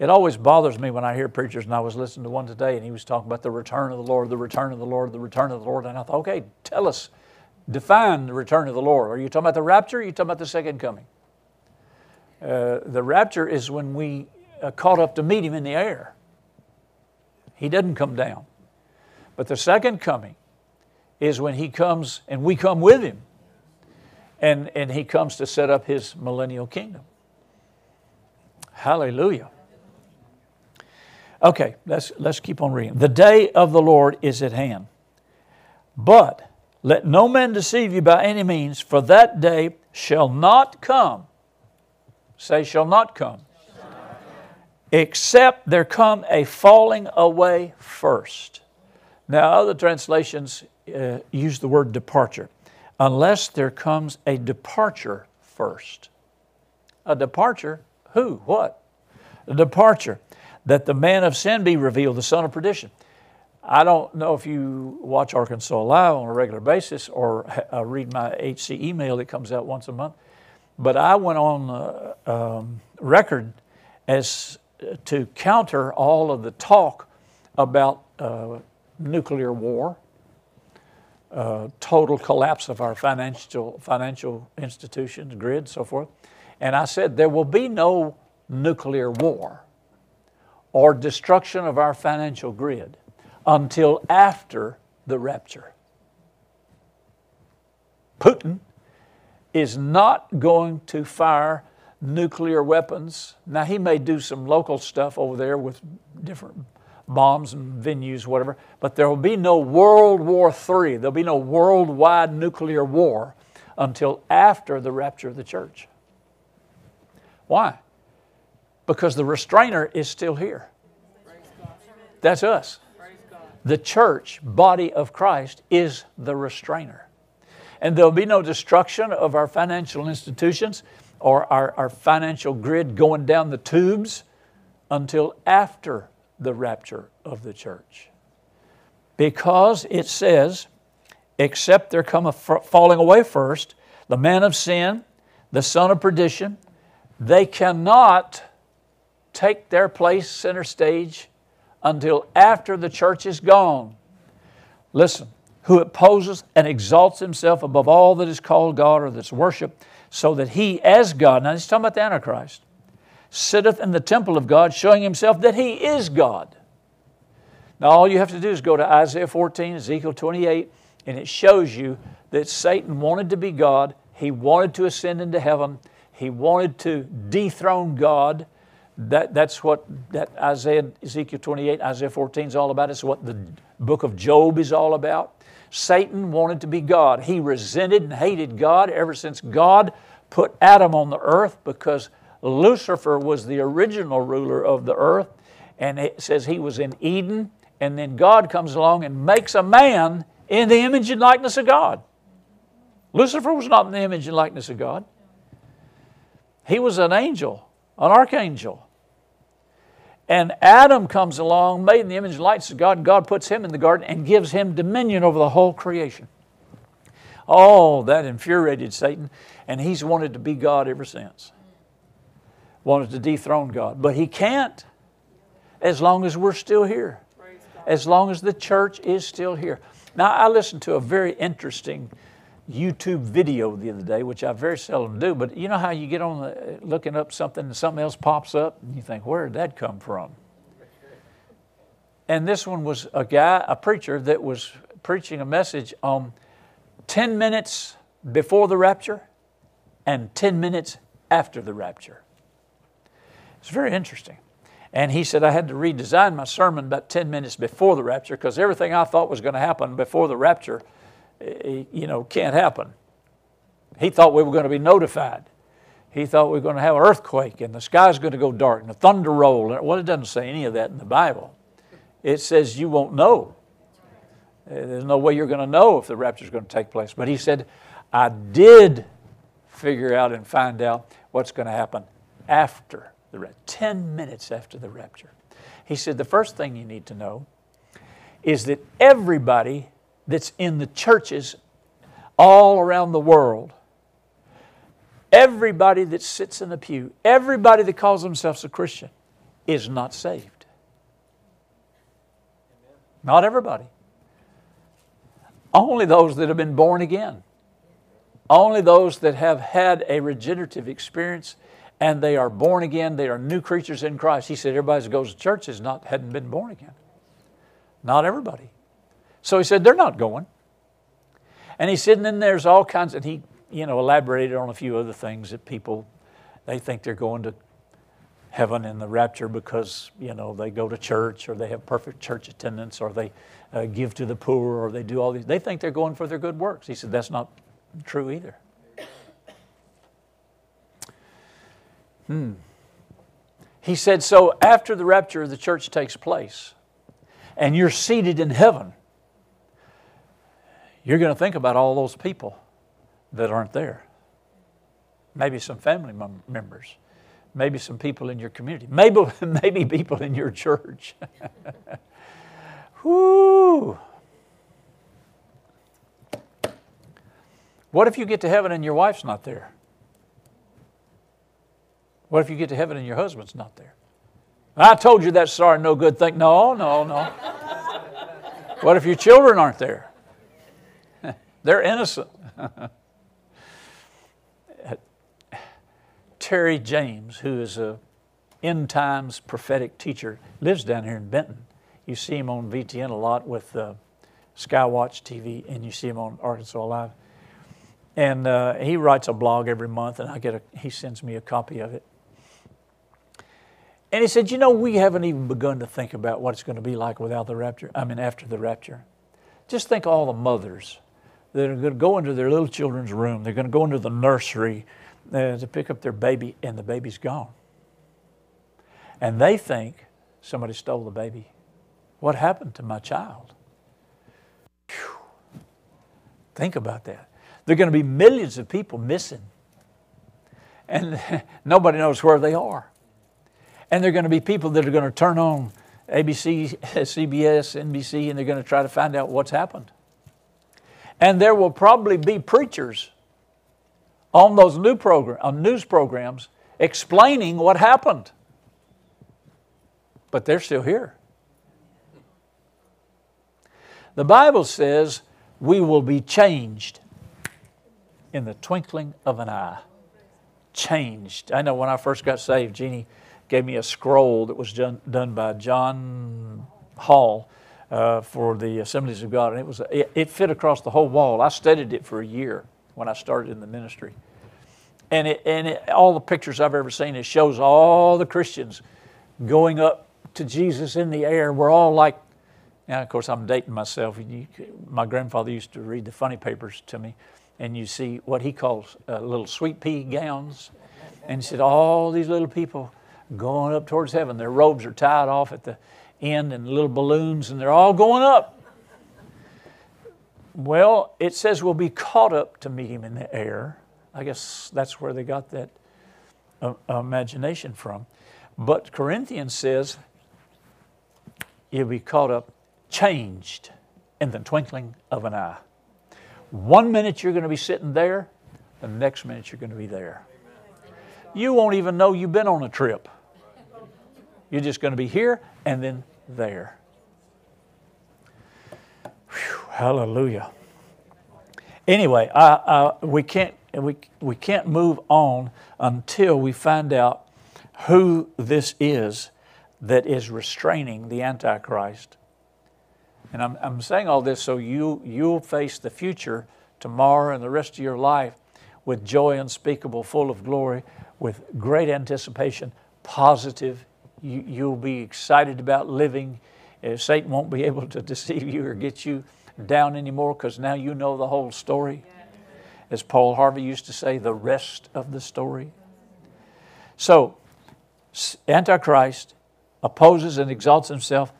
Speaker 1: It always bothers me when I hear preachers, and I was listening to one today, and he was talking about the return of the Lord, the return of the Lord, the return of the Lord. And I thought, okay, tell us, define the return of the Lord. Are you talking about the rapture? Or are you talking about the second coming? Uh, the rapture is when we uh, caught up to meet him in the air. He doesn't come down. But the second coming is when he comes and we come with him. And, and he comes to set up his millennial kingdom. Hallelujah. Okay, let's, let's keep on reading. The day of the Lord is at hand. But let no man deceive you by any means, for that day shall not come. Say, shall not come. Except there come a falling away first. Now, other translations uh, use the word departure. Unless there comes a departure first. A departure? Who? What? A departure that the man of sin be revealed, the son of perdition. I don't know if you watch Arkansas Live on a regular basis or uh, read my HC email that comes out once a month, but I went on uh, um, record as uh, to counter all of the talk about uh, nuclear war, uh, total collapse of our financial financial institutions, grid, so forth. And I said there will be no nuclear war or destruction of our financial grid until after the rapture. Putin is not going to fire nuclear weapons. Now, he may do some local stuff over there with different bombs and venues, whatever, but there will be no World War III. There'll be no worldwide nuclear war until after the rapture of the church. Why? Because the restrainer is still here. That's us. The church, body of Christ, is the restrainer. And there'll be no destruction of our financial institutions or our, our financial grid going down the tubes until after the rapture of the church. Because it says except there come a falling away first, the man of sin, the son of perdition, they cannot take their place center stage until after the church is gone. Listen, who opposes and exalts himself above all that is called God or that's worshiped, so that he, as God, now he's talking about the Antichrist, sitteth in the temple of God, showing himself that he is God. Now, all you have to do is go to Isaiah 14, Ezekiel 28, and it shows you that Satan wanted to be God. He wanted to ascend into heaven. He wanted to dethrone God. That, that's what that Isaiah, Ezekiel 28, Isaiah 14 is all about. It's what the book of Job is all about. Satan wanted to be God. He resented and hated God ever since God put Adam on the earth because Lucifer was the original ruler of the earth. And it says he was in Eden. And then God comes along and makes a man in the image and likeness of God. Lucifer was not in the image and likeness of God. He was an angel, an archangel. And Adam comes along, made in the image and likeness of God, and God puts him in the garden and gives him dominion over the whole creation. Oh, that infuriated Satan, and he's wanted to be God ever since. Wanted to dethrone God. But he can't as long as we're still here, as long as the church is still here. Now, I listened to a very interesting YouTube video the other day, which I very seldom do, but you know how you get on the, looking up something and something else pops up and you think, where did that come from? And this one was a guy, a preacher, that was preaching a message on 10 minutes before the rapture and 10 minutes after the rapture. It's very interesting. And he said, I had to redesign my sermon about 10 minutes before the rapture because everything I thought was going to happen before the rapture Eh, eh, you know, can't happen. He thought we were going to be notified. He thought we were going to have an earthquake and the sky's going to go dark and a thunder roll. Well, it doesn't say any of that in the Bible. It says you won't know. Eh, there's no way you're going to know if the rapture is going to take place. But he said, I did figure out and find out what's going to happen after the rapture, 10 minutes after the rapture. He said, the first thing you need to know is that everybody that's in the churches all around the world. Everybody that sits in the pew, everybody that calls themselves a Christian, is not saved. Not everybody. Only those that have been born again. Only those that have had a regenerative experience and they are born again, they are new creatures in Christ. He said everybody that goes to church has not hadn't been born again. Not everybody. So he said, They're not going. And he said, and then there's all kinds, and he, you know, elaborated on a few other things that people, they think they're going to heaven in the rapture because, you know, they go to church or they have perfect church attendance or they uh, give to the poor or they do all these. They think they're going for their good works. He said, that's not true either. Hmm. He said, so after the rapture, the church takes place and you're seated in heaven you're going to think about all those people that aren't there. Maybe some family mem- members, maybe some people in your community, maybe, maybe people in your church. Whoo! What if you get to heaven and your wife's not there? What if you get to heaven and your husband's not there? I told you that sorry, no good thing. No, no, no. what if your children aren't there? They're innocent. Terry James, who is a end times prophetic teacher, lives down here in Benton. You see him on VTN a lot with uh, Skywatch TV, and you see him on Arkansas Live. And uh, he writes a blog every month, and I get a, he sends me a copy of it. And he said, You know, we haven't even begun to think about what it's going to be like without the rapture. I mean, after the rapture. Just think all the mothers that are going to go into their little children's room. They're going to go into the nursery uh, to pick up their baby, and the baby's gone. And they think somebody stole the baby. What happened to my child? Whew. Think about that. There are going to be millions of people missing, and nobody knows where they are. And there are going to be people that are going to turn on ABC, CBS, NBC, and they're going to try to find out what's happened. And there will probably be preachers on those new program, on news programs explaining what happened. But they're still here. The Bible says we will be changed in the twinkling of an eye. Changed. I know when I first got saved, Jeannie gave me a scroll that was done, done by John Hall uh, for the Assemblies of God, and it was it, it fit across the whole wall. I studied it for a year when I started in the ministry, and it, and it, all the pictures I've ever seen it shows all the Christians going up to Jesus in the air. We're all like, now of course I'm dating myself. You, my grandfather used to read the funny papers to me, and you see what he calls uh, little sweet pea gowns, and he said all these little people going up towards heaven. Their robes are tied off at the end and little balloons, and they're all going up. Well, it says we'll be caught up to meet him in the air. I guess that's where they got that uh, imagination from. But Corinthians says you'll be caught up, changed in the twinkling of an eye. One minute you're going to be sitting there, the next minute you're going to be there. You won't even know you've been on a trip. You're just going to be here and then there. Whew, hallelujah. Anyway, I, I, we, can't, we, we can't move on until we find out who this is that is restraining the Antichrist. And I'm, I'm saying all this so you, you'll face the future tomorrow and the rest of your life with joy unspeakable, full of glory, with great anticipation, positive you, you'll be excited about living. Uh, Satan won't be able to deceive you or get you down anymore because now you know the whole story. As Paul Harvey used to say, the rest of the story. So, Antichrist opposes and exalts himself.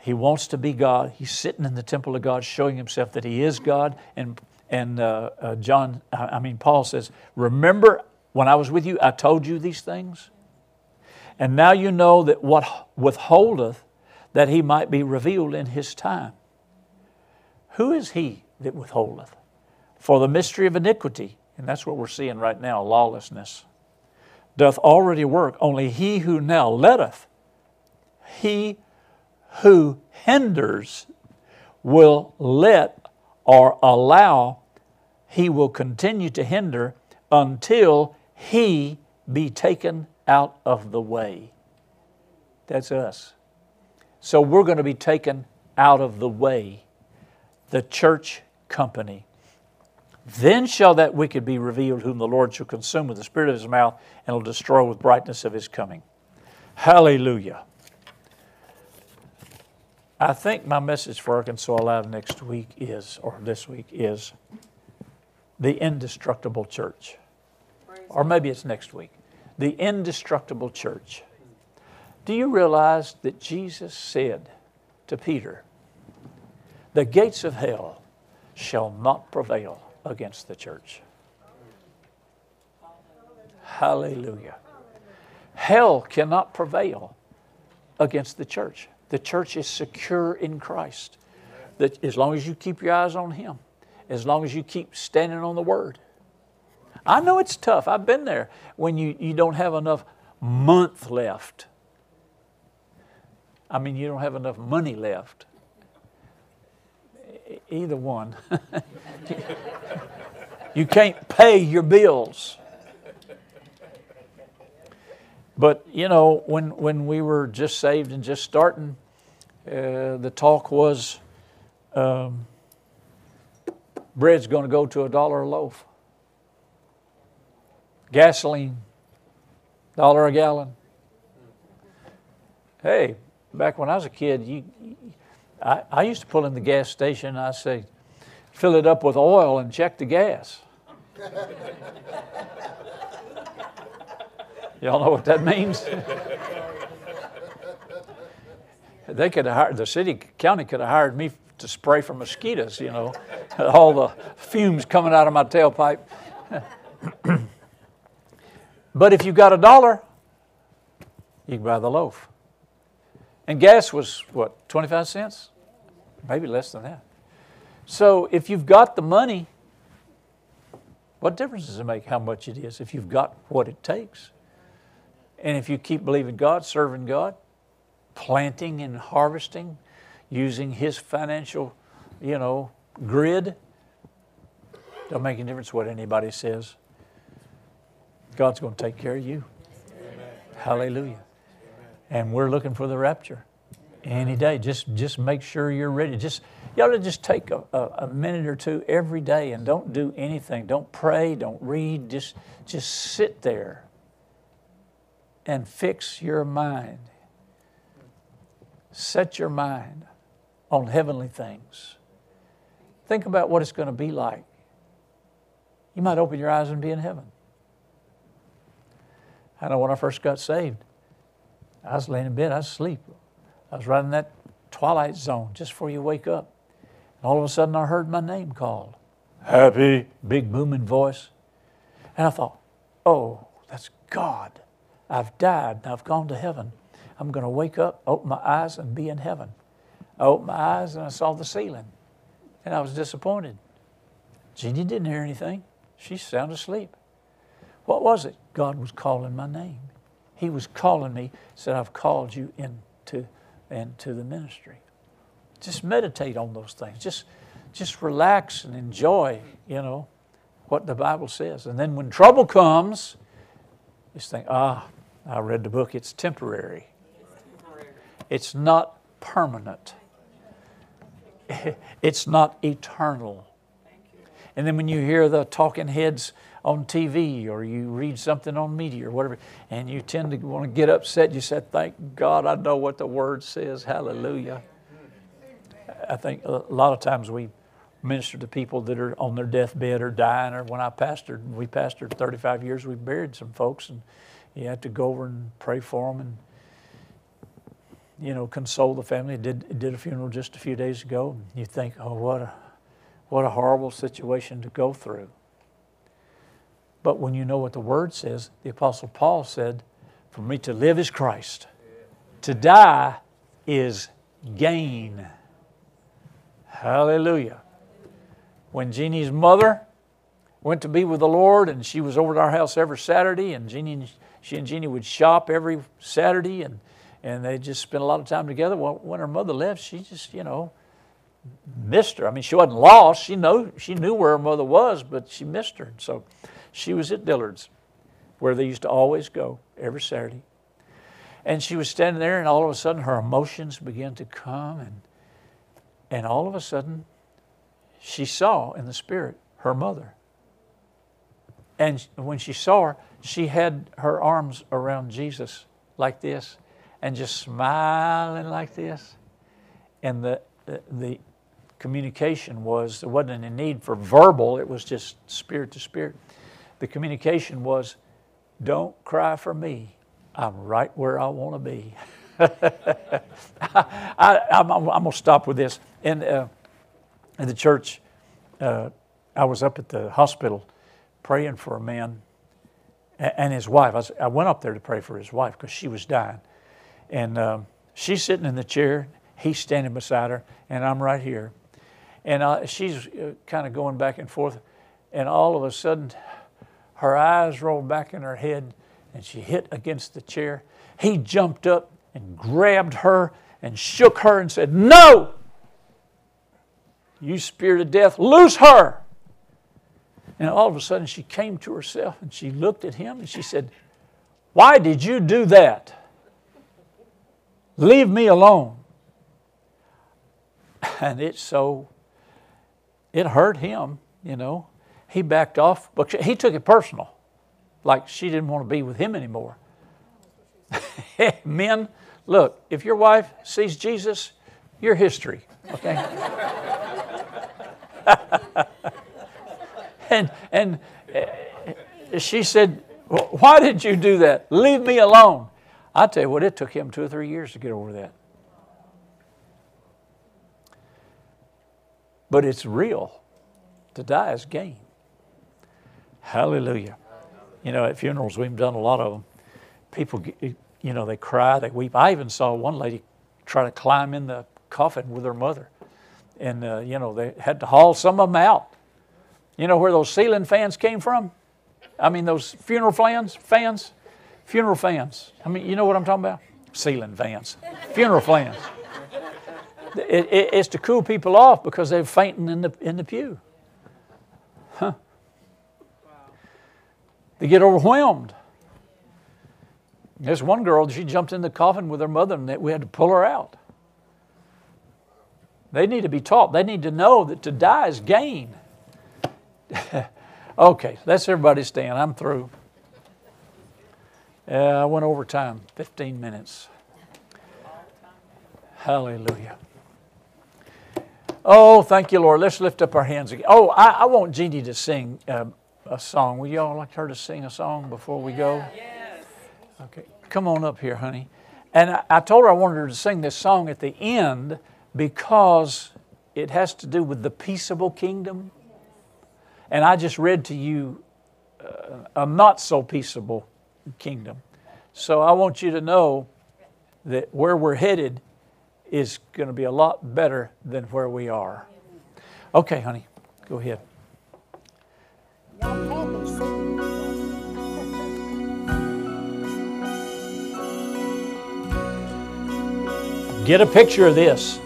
Speaker 1: He wants to be God. He's sitting in the temple of God, showing himself that he is God. And and uh, uh, John, I mean Paul says, "Remember when I was with you, I told you these things." And now you know that what withholdeth, that he might be revealed in his time. Who is he that withholdeth? For the mystery of iniquity, and that's what we're seeing right now lawlessness, doth already work. Only he who now letteth, he who hinders, will let or allow, he will continue to hinder until he be taken out of the way. That's us. So we're going to be taken out of the way, the church company. Then shall that wicked be revealed, whom the Lord shall consume with the spirit of his mouth and will destroy with brightness of his coming. Hallelujah. I think my message for Arkansas Live next week is, or this week, is the indestructible church. Or maybe it's next week the indestructible church. Do you realize that Jesus said to Peter, The gates of hell shall not prevail against the church? Hallelujah. Hell cannot prevail against the church. The church is secure in Christ. That as long as you keep your eyes on Him, as long as you keep standing on the Word, I know it's tough. I've been there when you, you don't have enough month left. I mean, you don't have enough money left. Either one. you can't pay your bills. But, you know, when, when we were just saved and just starting, uh, the talk was um, bread's going to go to a dollar a loaf gasoline, dollar a gallon. Hey, back when I was a kid, you, I, I used to pull in the gas station I say, fill it up with oil and check the gas. Y'all know what that means? they could have hired, the city, county could have hired me to spray for mosquitoes, you know, all the fumes coming out of my tailpipe. But if you got a dollar, you can buy the loaf. And gas was what, 25 cents? Maybe less than that. So if you've got the money, what difference does it make how much it is if you've got what it takes? And if you keep believing God, serving God, planting and harvesting, using His financial, you know, grid, don't make any difference what anybody says. God's going to take care of you. Amen. Hallelujah. And we're looking for the rapture any day. Just just make sure you're ready. Just you ought to just take a, a, a, minute or two every day and don't do anything. Don't pray. Don't read. Just just sit there and fix your mind. Set your mind on heavenly things. Think about what it's going to be like. You might open your eyes and be in heaven. I know when I first got saved, I was laying in bed, I was asleep. I was right in that twilight zone just before you wake up. And all of a sudden I heard my name called. Happy, big booming voice. And I thought, oh, that's God. I've died and I've gone to heaven. I'm going to wake up, open my eyes, and be in heaven. I opened my eyes and I saw the ceiling. And I was disappointed. Jeannie didn't hear anything. She's sound asleep. What was it? God was calling my name. He was calling me, said, I've called you into, into the ministry. Just meditate on those things. Just, just relax and enjoy, you know, what the Bible says. And then when trouble comes, just think, ah, I read the book, it's temporary. It's not permanent. It's not eternal. And then when you hear the talking heads on TV or you read something on media or whatever, and you tend to want to get upset, you say, Thank God I know what the Word says. Hallelujah. I think a lot of times we minister to people that are on their deathbed or dying, or when I pastored, we pastored 35 years, we buried some folks, and you had to go over and pray for them and you know console the family. Did did a funeral just a few days ago. You think, oh, what a what a horrible situation to go through. But when you know what the Word says, the Apostle Paul said, For me to live is Christ, to die is gain. Hallelujah. When Jeannie's mother went to be with the Lord, and she was over at our house every Saturday, and Jeannie, she and Jeannie would shop every Saturday, and, and they just spent a lot of time together. Well, when her mother left, she just, you know, missed her. I mean, she wasn't lost. She know she knew where her mother was, but she missed her. So she was at Dillard's, where they used to always go every Saturday. And she was standing there, and all of a sudden her emotions began to come, and, and all of a sudden she saw in the spirit her mother. And when she saw her, she had her arms around Jesus like this and just smiling like this. And the, the, the communication was there wasn't any need for verbal, it was just spirit to spirit the communication was, don't cry for me. I'm right where I want to be. I, am going to stop with this. In, uh, in the church, uh, I was up at the hospital praying for a man and his wife. I, was, I went up there to pray for his wife because she was dying. And um, she's sitting in the chair, he's standing beside her, and I'm right here. And she's uh, kind of going back and forth. And all of a sudden, her eyes rolled back in her head and she hit against the chair. He jumped up and grabbed her and shook her and said, No! You spirit of death, loose her! And all of a sudden she came to herself and she looked at him and she said, Why did you do that? Leave me alone. And it so, it hurt him, you know he backed off, but he took it personal, like she didn't want to be with him anymore. Men, look, if your wife sees Jesus, you're history, okay? and and uh, she said, Why did you do that? Leave me alone. I tell you what, it took him two or three years to get over that. But it's real. To die is gain. Hallelujah. You know, at funerals, we've done a lot of them. People, you know, they cry, they weep. I even saw one lady try to climb in the coffin with her mother. and uh, you know they had to haul some of them out. You know where those ceiling fans came from? I mean those funeral fans, fans, funeral fans. I mean you know what I'm talking about? Ceiling fans, funeral fans. It, it, it's to cool people off because they're fainting in the in the pew. Huh? They get overwhelmed. There's one girl, she jumped in the coffin with her mother, and we had to pull her out. They need to be taught. They need to know that to die is gain. okay, that's everybody stand. I'm through. Uh, I went over time, 15 minutes. Hallelujah. Oh, thank you, Lord. Let's lift up our hands again. Oh, I, I want Jeannie to sing um, a song. Would y'all like her to sing a song before we go? Yes. Okay. Come on up here, honey. And I, I told her I wanted her to sing this song at the end because it has to do with the peaceable kingdom. And I just read to you uh, a not so peaceable kingdom. So I want you to know that where we're headed is going to be a lot better than where we are. Okay, honey, go ahead. Get a picture of this.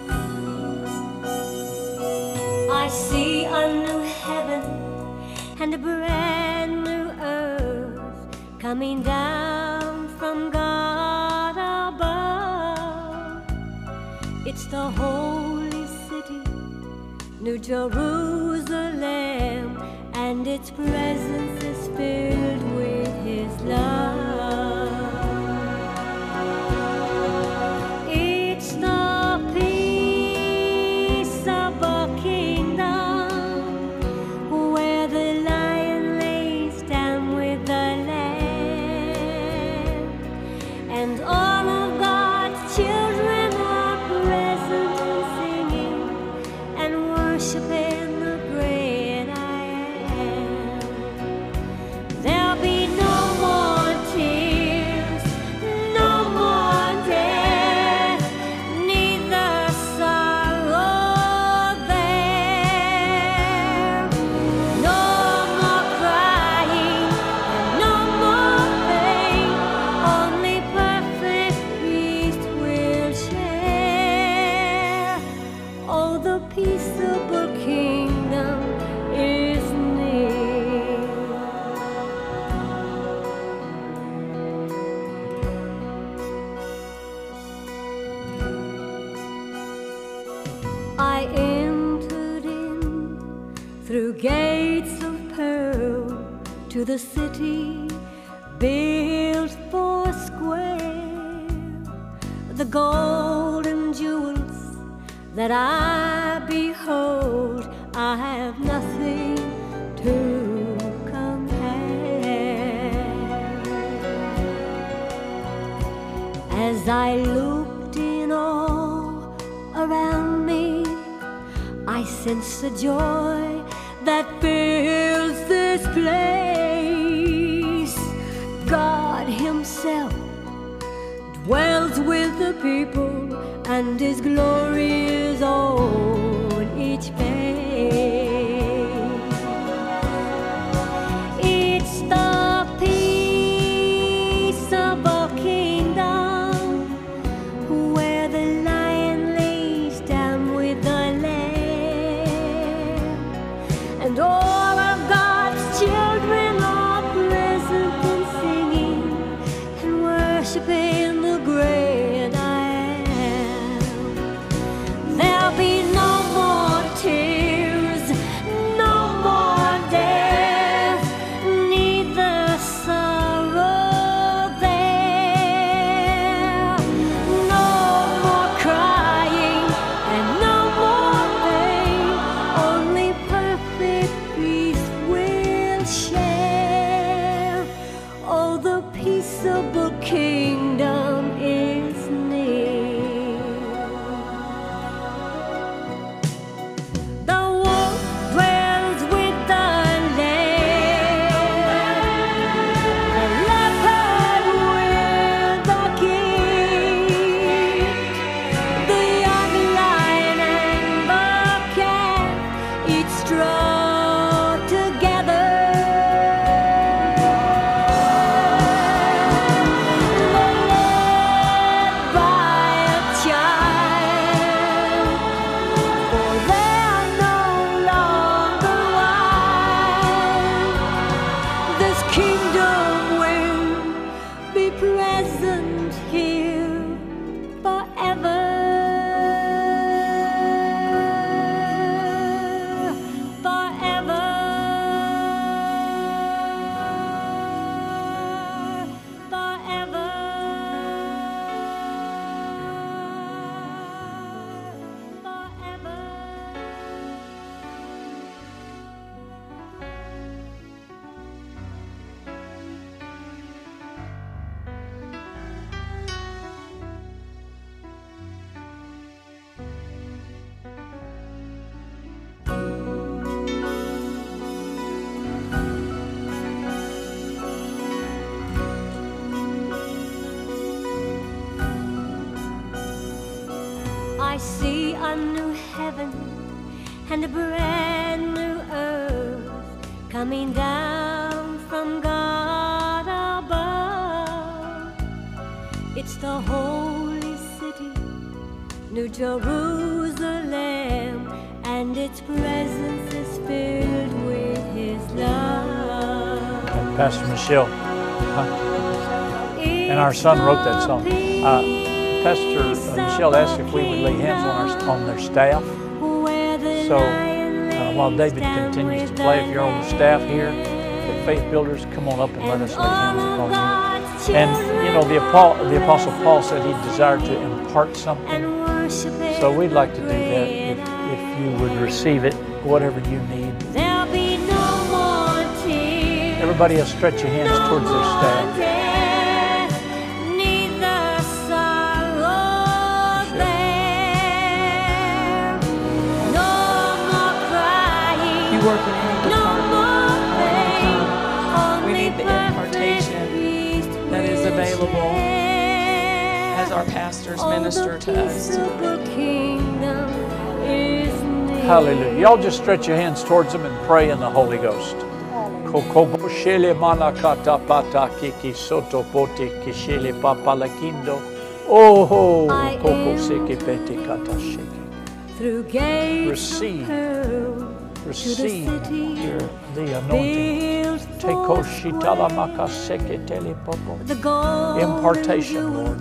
Speaker 2: I see a new heaven and a brand new earth coming down from God above. It's the holy city, New Jerusalem, and its presence is filled with His love. I behold, I have nothing to compare. As I looked in all around me, I sense the joy that fills this place. God Himself dwells with the people, and His glory It's the holy city, New Jerusalem, and its presence is filled with His love.
Speaker 1: Pastor Michelle. huh? And our son wrote that song. Uh, Pastor uh, Michelle asked if we would lay hands on, our, on their staff. So uh, while David continues to play, if you're on the staff here at Faith Builders, come on up and let us lay hands upon you. And you know, the, the Apostle Paul said he desired to impart something. So we'd like to do that if, if you would receive it, whatever you need.
Speaker 2: There'll be no more tears.
Speaker 1: Everybody else stretch your hands towards their staff.
Speaker 2: Death,
Speaker 3: available as our pastors minister to us
Speaker 2: peace of
Speaker 3: today.
Speaker 2: the kingdom is near.
Speaker 1: Hallelujah. Y'all just stretch your hands towards them and pray in the Holy Ghost. Kokobo shele manakata pata kiki soto pote kishele papalakindo. Oh,
Speaker 2: I
Speaker 1: koko
Speaker 2: am
Speaker 1: seke pete kata sheke.
Speaker 2: Through gates
Speaker 1: Receive.
Speaker 2: of pearl,
Speaker 1: Receive
Speaker 2: city
Speaker 1: your, the anointing.
Speaker 2: Built
Speaker 1: Take
Speaker 2: for
Speaker 1: koshitala maka seke tele popo.
Speaker 2: the gold
Speaker 1: Impartation, Lord.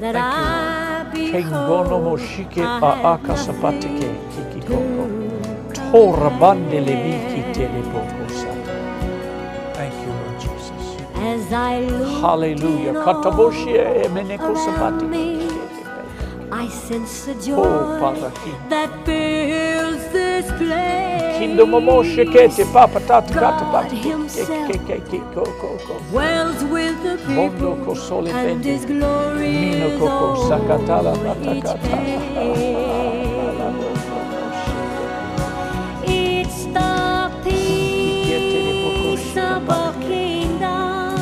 Speaker 2: that
Speaker 1: Thank
Speaker 2: I
Speaker 1: Kengono
Speaker 2: behold.
Speaker 1: moshike
Speaker 2: I
Speaker 1: a
Speaker 2: have
Speaker 1: akasapatike kiki koko. Tora bande leviki tele popo sata. Thank you, Lord Jesus.
Speaker 2: As I look
Speaker 1: Hallelujah.
Speaker 2: in all
Speaker 1: Kataboshie emeneko
Speaker 2: around
Speaker 1: sapati.
Speaker 2: me, I sense a joy that fills this place.
Speaker 1: Kindo momo shekete papa kata
Speaker 2: dwells with the people, and. His glory
Speaker 1: Mino
Speaker 2: is
Speaker 1: koko sakatala
Speaker 2: over each
Speaker 1: batakata.
Speaker 2: page. It's the peace of a kingdom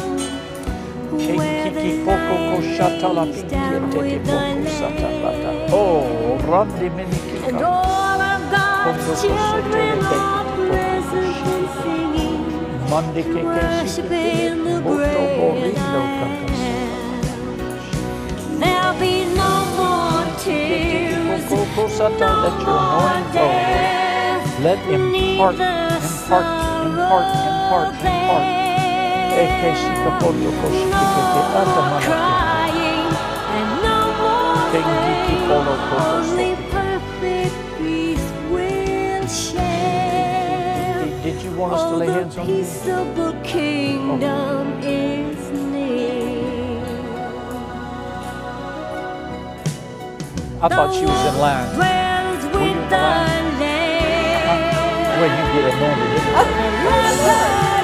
Speaker 2: where the
Speaker 1: Kiki poko ko shatala
Speaker 2: lions stand with the Lamb.
Speaker 1: Oh, randi meniki
Speaker 2: children are present and singing,
Speaker 1: Mande ke ke
Speaker 2: worshiping the great
Speaker 1: borindo
Speaker 2: I
Speaker 1: kakas.
Speaker 2: am. There'll be no more tears, no more death,
Speaker 1: Let impart, impart, impart, impart, impart.
Speaker 2: Crying, and no more pain.
Speaker 1: Did want us to lay hands on
Speaker 2: the
Speaker 1: you?
Speaker 2: peaceable kingdom is near.
Speaker 1: I thought she was in line. Were you
Speaker 2: with
Speaker 1: in
Speaker 2: the
Speaker 1: line?
Speaker 2: Lamb.
Speaker 1: Well, you get anointed.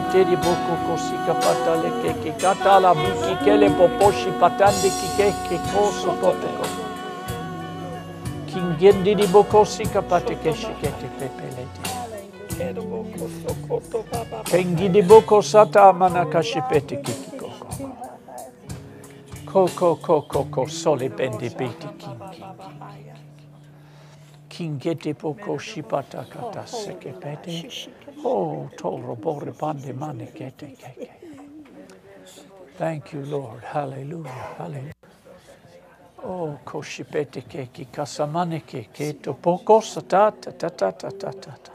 Speaker 1: eteri boko kosika pata le keke kata la biki kele poposhi patande kike ke koso pote koko. King gendi di boko sika pate keshi kete pepelete. Kengi di boko sata manakashi pete kiki koko. Koko koko koko sole bendi beti king king king. Kingete poko shipata kata seke pete. Oh, toro bore pande mane kete keke. Thank you, Lord. Hallelujah. Hallelujah. Oh, koshipete keki kasamane keke to poko sata ta ta ta ta ta ta ta.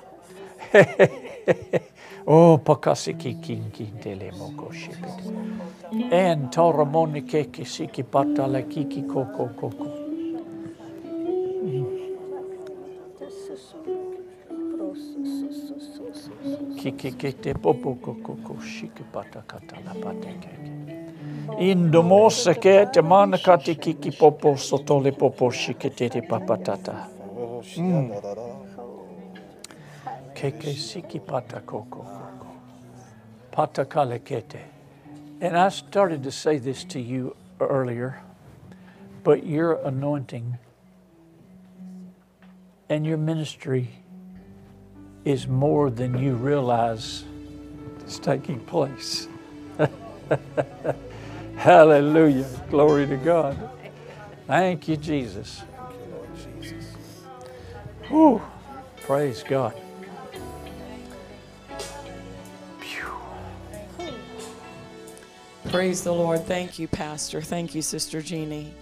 Speaker 1: oh, pakasi ki king king tele moko shipete. En toro mone keke siki pata la kiki koko koko. Kikikite popo kokoko shikipata katala patekeke. Indomose ke te mana kati kiki popo sotole popo shikitete papatata. Mm. Keke siki pata koko koko. Pata kalekete. And I started to say this to you earlier, but your anointing and your ministry is more than you realize is taking place. Hallelujah. Glory to God. Thank you, Jesus. Whew. Praise God.
Speaker 3: Praise the Lord. Thank you, Pastor. Thank you, Sister Jeannie.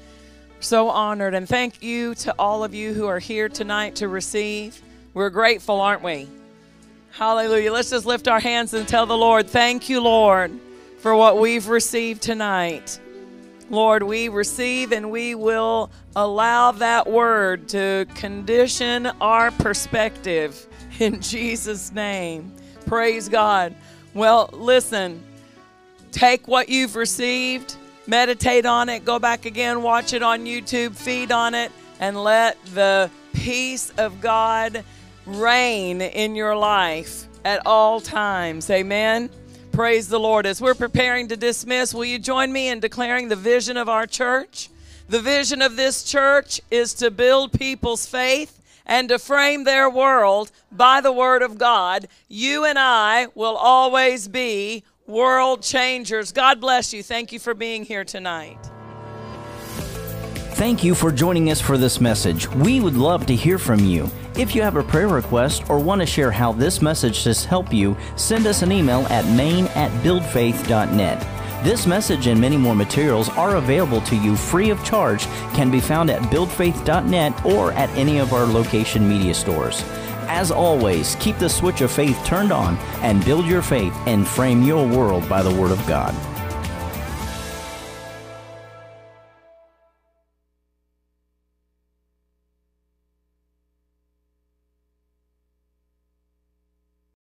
Speaker 3: So honored. And thank you to all of you who are here tonight to receive. We're grateful, aren't we? Hallelujah. Let's just lift our hands and tell the Lord, Thank you, Lord, for what we've received tonight. Lord, we receive and we will allow that word to condition our perspective in Jesus' name. Praise God. Well, listen, take what you've received, meditate on it, go back again, watch it on YouTube, feed on it, and let the peace of God reign in your life at all times. Amen. Praise the Lord. As we're preparing to dismiss, will you join me in declaring the vision of our church? The vision of this church is to build people's faith and to frame their world by the Word of God. You and I will always be world changers. God bless you. Thank you for being here tonight.
Speaker 4: Thank you for joining us for this message. We would love to hear from you. If you have a prayer request or want to share how this message has helped you, send us an email at main at buildfaith.net. This message and many more materials are available to you free of charge, can be found at buildfaith.net or at any of our location media stores. As always, keep the switch of faith turned on and build your faith and frame your world by the Word of God.